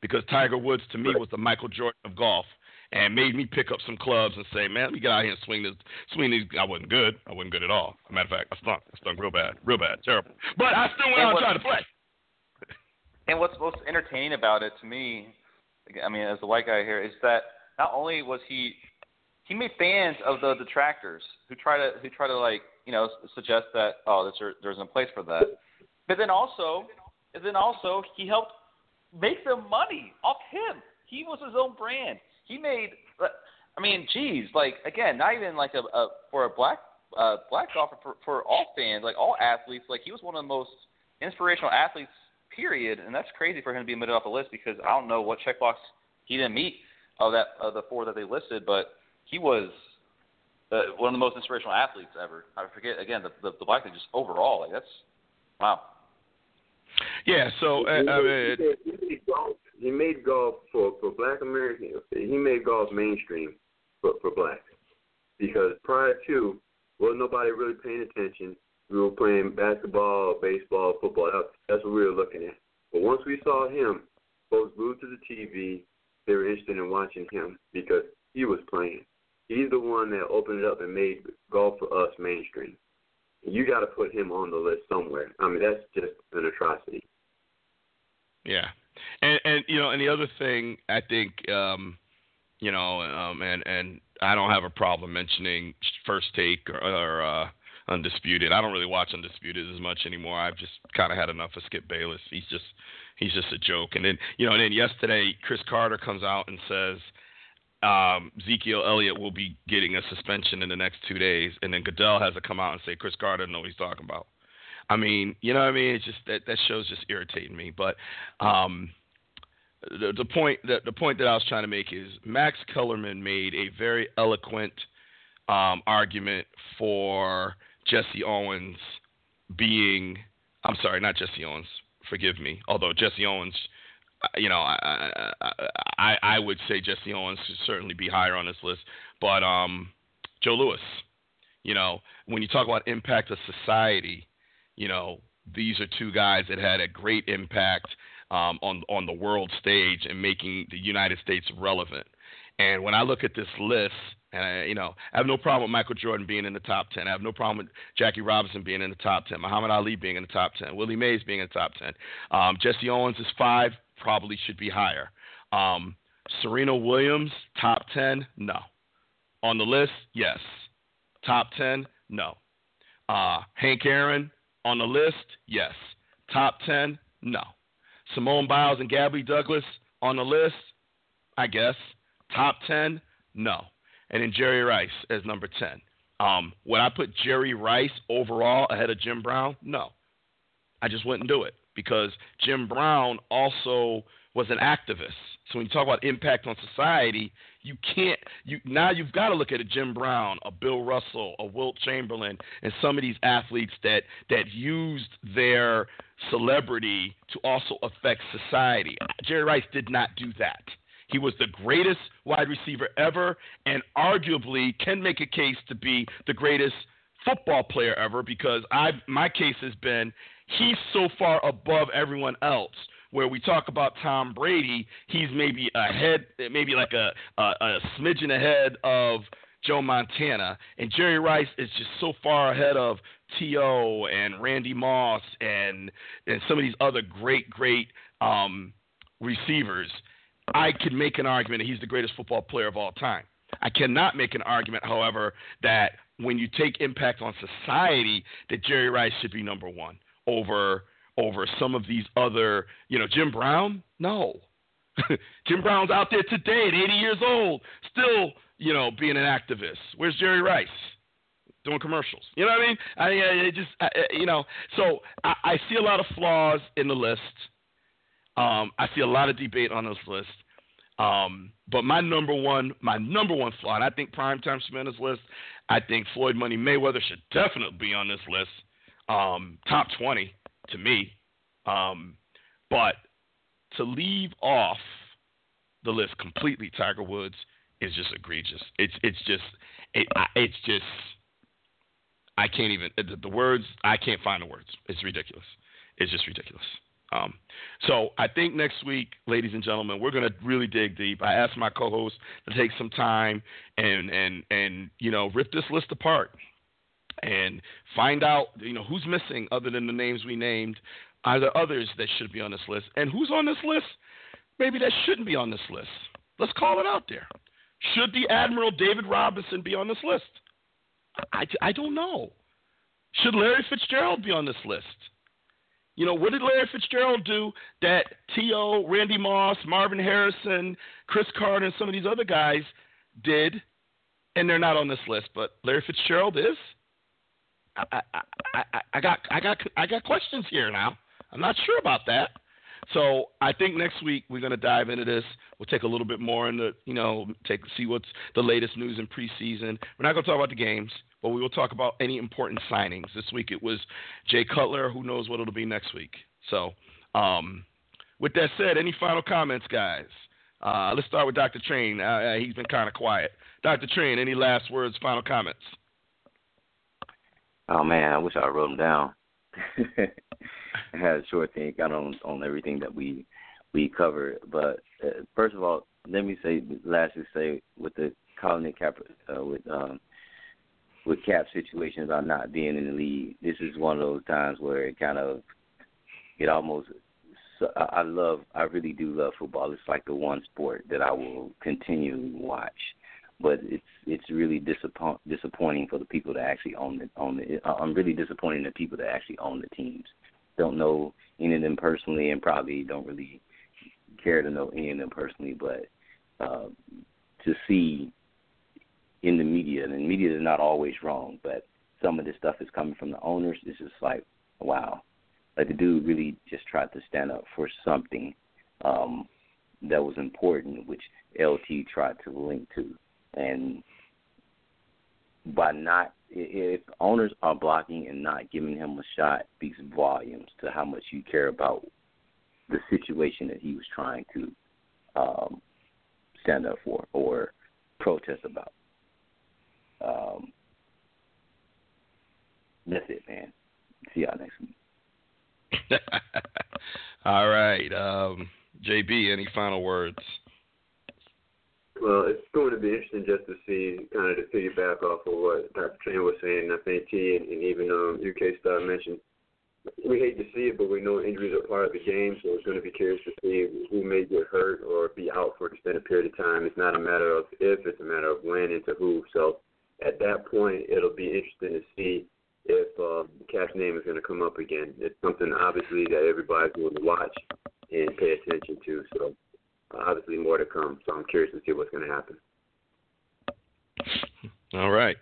Because Tiger Woods to me was the Michael Jordan of golf, and made me pick up some clubs and say, man, let me get out here and swing this, swing these. I wasn't good. I wasn't good at all. As a matter of fact, I stunk. I stunk real bad, real bad, terrible. But I still went And out and tried to play. *laughs* And what's most entertaining about it to me, I mean, as the white guy here, is that not only was he he made fans of the detractors who try to who try to like you know suggest that oh there's there's no place for that, but then also and then also he helped make them money off him. He was his own brand. He made. I mean, geez, like again, not even like a, a for a black uh, black golfer for for all fans, like all athletes. Like he was one of the most inspirational athletes period, and that's crazy for him to be omitted off the list because I don't know what checkbox he didn't meet of that of the four that they listed, but he was uh, one of the most inspirational athletes ever. I forget again the the, the black thing just overall like that's wow. Yeah. So uh, he, I mean, made, he, made golf, for for Black Americans. He made golf mainstream for for blacks because prior to well nobody really paying attention. We were playing basketball, baseball, football. That, that's what we were looking at. But once we saw him, folks glued to the TV. They were interested in watching him because he was playing. He's the one that opened it up and made golf for us mainstream. You got to put him on the list somewhere. I mean, that's just an atrocity. Yeah, and and you know, and the other thing I think, um, you know, um, and and I don't have a problem mentioning First Take or, or uh, Undisputed. I don't really watch Undisputed as much anymore. I've just kind of had enough of Skip Bayless. He's just he's just a joke. And then you know, and then yesterday Cris Carter comes out and says. Um, Ezekiel Elliott will be getting a suspension in the next two days, and then Goodell has to come out and say Cris Carter know what he's talking about. I mean, you know what I mean? It's just that that show's just irritating me. But um, the, the point that the point that I was trying to make is Max Kellerman made a very eloquent um, argument for Jesse Owens being. I'm sorry, not Jesse Owens. Forgive me. Although Jesse Owens, uh, you know, I I, I I would say Jesse Owens should certainly be higher on this list. But um, Joe Louis, you know, when you talk about impact of society, you know, these are two guys that had a great impact um, on on the world stage and making the United States relevant. And when I look at this list, and I, you know, I have no problem with Michael Jordan being in the top ten. I have no problem with Jackie Robinson being in the top ten. Muhammad Ali being in the top ten. Willie Mays being in the top ten. Um, Jesse Owens is five. Probably should be higher. Um, Serena Williams top ten. No. On the list, yes. Top ten, no. Uh, Hank Aaron on the list, yes. Top ten, no. Simone Biles and Gabby Douglas on the list, I guess. Top ten, no. And then Jerry Rice as number ten. Um, would I put Jerry Rice overall ahead of Jim Brown? No. I just wouldn't do it because Jim Brown also was an activist. So when you talk about impact on society, you can't you now you've got to look at a Jim Brown, a Bill Russell, a Wilt Chamberlain, and some of these athletes that that used their celebrity to also affect society. Jerry Rice did not do that. He was the greatest wide receiver ever, and arguably can make a case to be the greatest football player ever because I my case has been he's so far above everyone else. Where we talk about Tom Brady, he's maybe ahead, maybe like a, a, a smidgen ahead of Joe Montana, and Jerry Rice is just so far ahead of T.O. and Randy Moss and and some of these other great, great um, receivers. I can make an argument that he's the greatest football player of all time. I cannot make an argument, however, that when you take impact on society, that Jerry Rice should be number one over over some of these other, you know, Jim Brown. No, *laughs* Jim Brown's out there today at 80 years old, still, you know, being an activist. Where's Jerry Rice? Doing commercials. You know what I mean? I, I just, I, you know, so I, I see a lot of flaws in the list. Um, I see a lot of debate on this list. Um, but my number one, my number one flaw, and I think Primetime should list. I think Floyd Money Mayweather should definitely be on this list. Um, top 20 to me. Um, but to leave off the list completely Tiger Woods is just egregious. It's it's just it, it's just I can't even the, words I can't find the words. It's ridiculous. It's just ridiculous. Um, so I think next week, ladies and gentlemen, we're going to really dig deep. I asked my co-host to take some time and and and you know rip this list apart and find out you know who's missing other than the names we named. Are there others that should be on this list? And who's on this list? Maybe that shouldn't be on this list. Let's call it out there. Should the Admiral David Robinson be on this list? I, I don't know. Should Larry Fitzgerald be on this list? You know, what did Larry Fitzgerald do that T.O., Randy Moss, Marvin Harrison, Cris Carter, and some of these other guys did, and they're not on this list, but Larry Fitzgerald is? I, got I got I got questions here now. I'm not sure about that. So I think next week we're going to dive into this. We'll take a little bit more into, you know, take see what's the latest news in preseason. We're not going to talk about the games, but we will talk about any important signings. This week it was Jay Cutler. Who knows what it'll be next week? So, um, with that said, any final comments, guys? Uh, let's start with Dr. Train. Uh, uh he's been kind of quiet. Dr. Train, any last words, final comments? Oh man, I wish I wrote them down. *laughs* I had a short thing got on on everything that we we covered. But uh, first of all, let me say lastly say with the Colin Cap uh, with um with Kap situation about not being in the league. This is one of those times where it kind of it almost I love I really do love football. It's like the one sport that I will continually watch but it's it's really disappoint, disappointing for the people that actually own the own the. I'm really disappointed in the people that actually own the teams. Don't know any of them personally, and probably don't really care to know any of them personally. But uh, to see in the media, and the media is not always wrong, but some of this stuff is coming from the owners. It's just like, wow, like the dude really just tried to stand up for something um, that was important, which LT tried to link to and by not if owners are blocking and not giving him a shot speaks volumes to how much you care about the situation that he was trying to um, stand up for or protest about. Um, that's it, man. See y'all next week. *laughs* All right. Um, JB, any final words? Well, it's going to be interesting just to see kind of to piggyback off of what Dr. Train was saying. I think T and, and even um, UK Star mentioned we hate to see it, but we know injuries are part of the game, so it's going to be curious to see who may get hurt or be out for an extended period of time. It's not a matter of if, it's a matter of when and to who. So at that point, it'll be interesting to see if uh, Kap's name is going to come up again. It's something obviously that everybody's going to watch and pay attention to. So obviously more to come. So I'm curious to see what's going to happen. All right.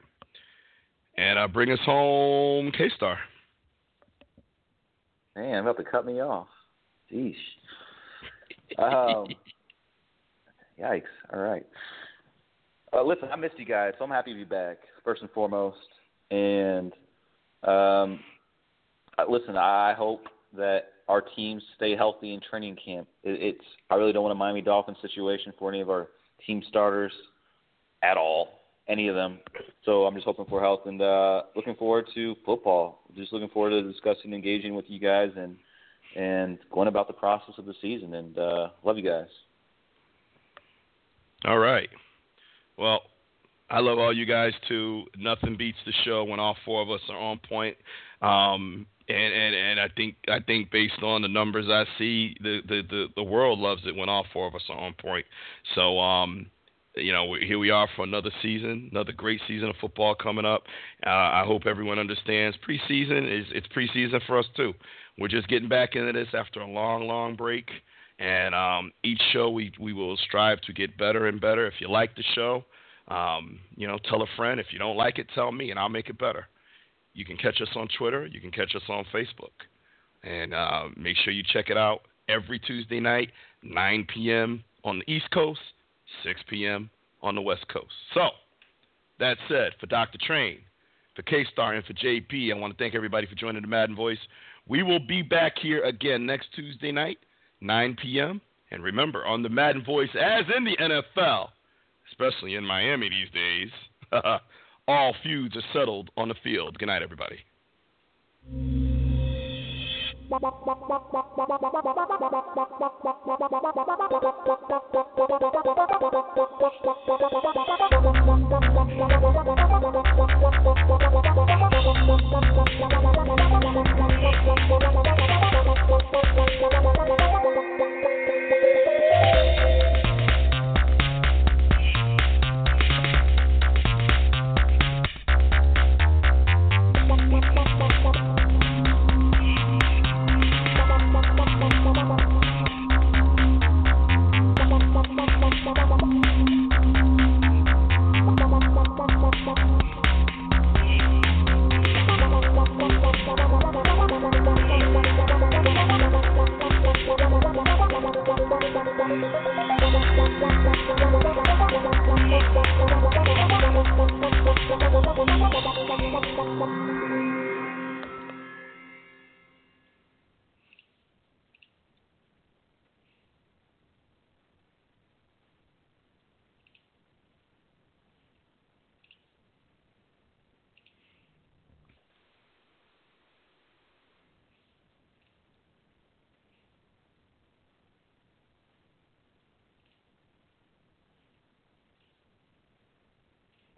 And uh, bring us home, K Star. Man, about to cut me off. Jeez. *laughs* Um, yikes. All right. Uh, listen, I missed you guys, so I'm happy to be back, first and foremost. And um, uh, listen, I hope that our teams stay healthy in training camp. It, it's I really don't want a Miami Dolphins situation for any of our team starters at all, any of them. So I'm just hoping for health and uh, looking forward to football. Just looking forward to discussing, engaging with you guys, and and going about the process of the season. And uh, love you guys. All right. Well, I love all you guys too. Nothing beats the show when all four of us are on point. Um, and, and and I think I think based on the numbers I see, the the the, the world loves it when all four of us are on point. So um, you know, here we are for another season, another great season of football coming up. Uh, I hope everyone understands preseason is it's preseason for us too. We're just getting back into this after a long, long break, and um, each show we we will strive to get better and better. If you like the show, um, you know, tell a friend. If you don't like it, tell me, and I'll make it better. You can catch us on Twitter. You can catch us on Facebook, and uh, make sure you check it out every Tuesday night, 9 p.m. on the East Coast, 6 p.m. on the West Coast. So, that said, for Dr. Train, for K Star, and for JB, I want to thank everybody for joining the Madden Voice. We will be back here again next Tuesday night, 9 p.m. And remember, on the Madden Voice, as in the NFL, especially in Miami these days, *laughs* all feuds are settled on the field. Good night, everybody. *laughs*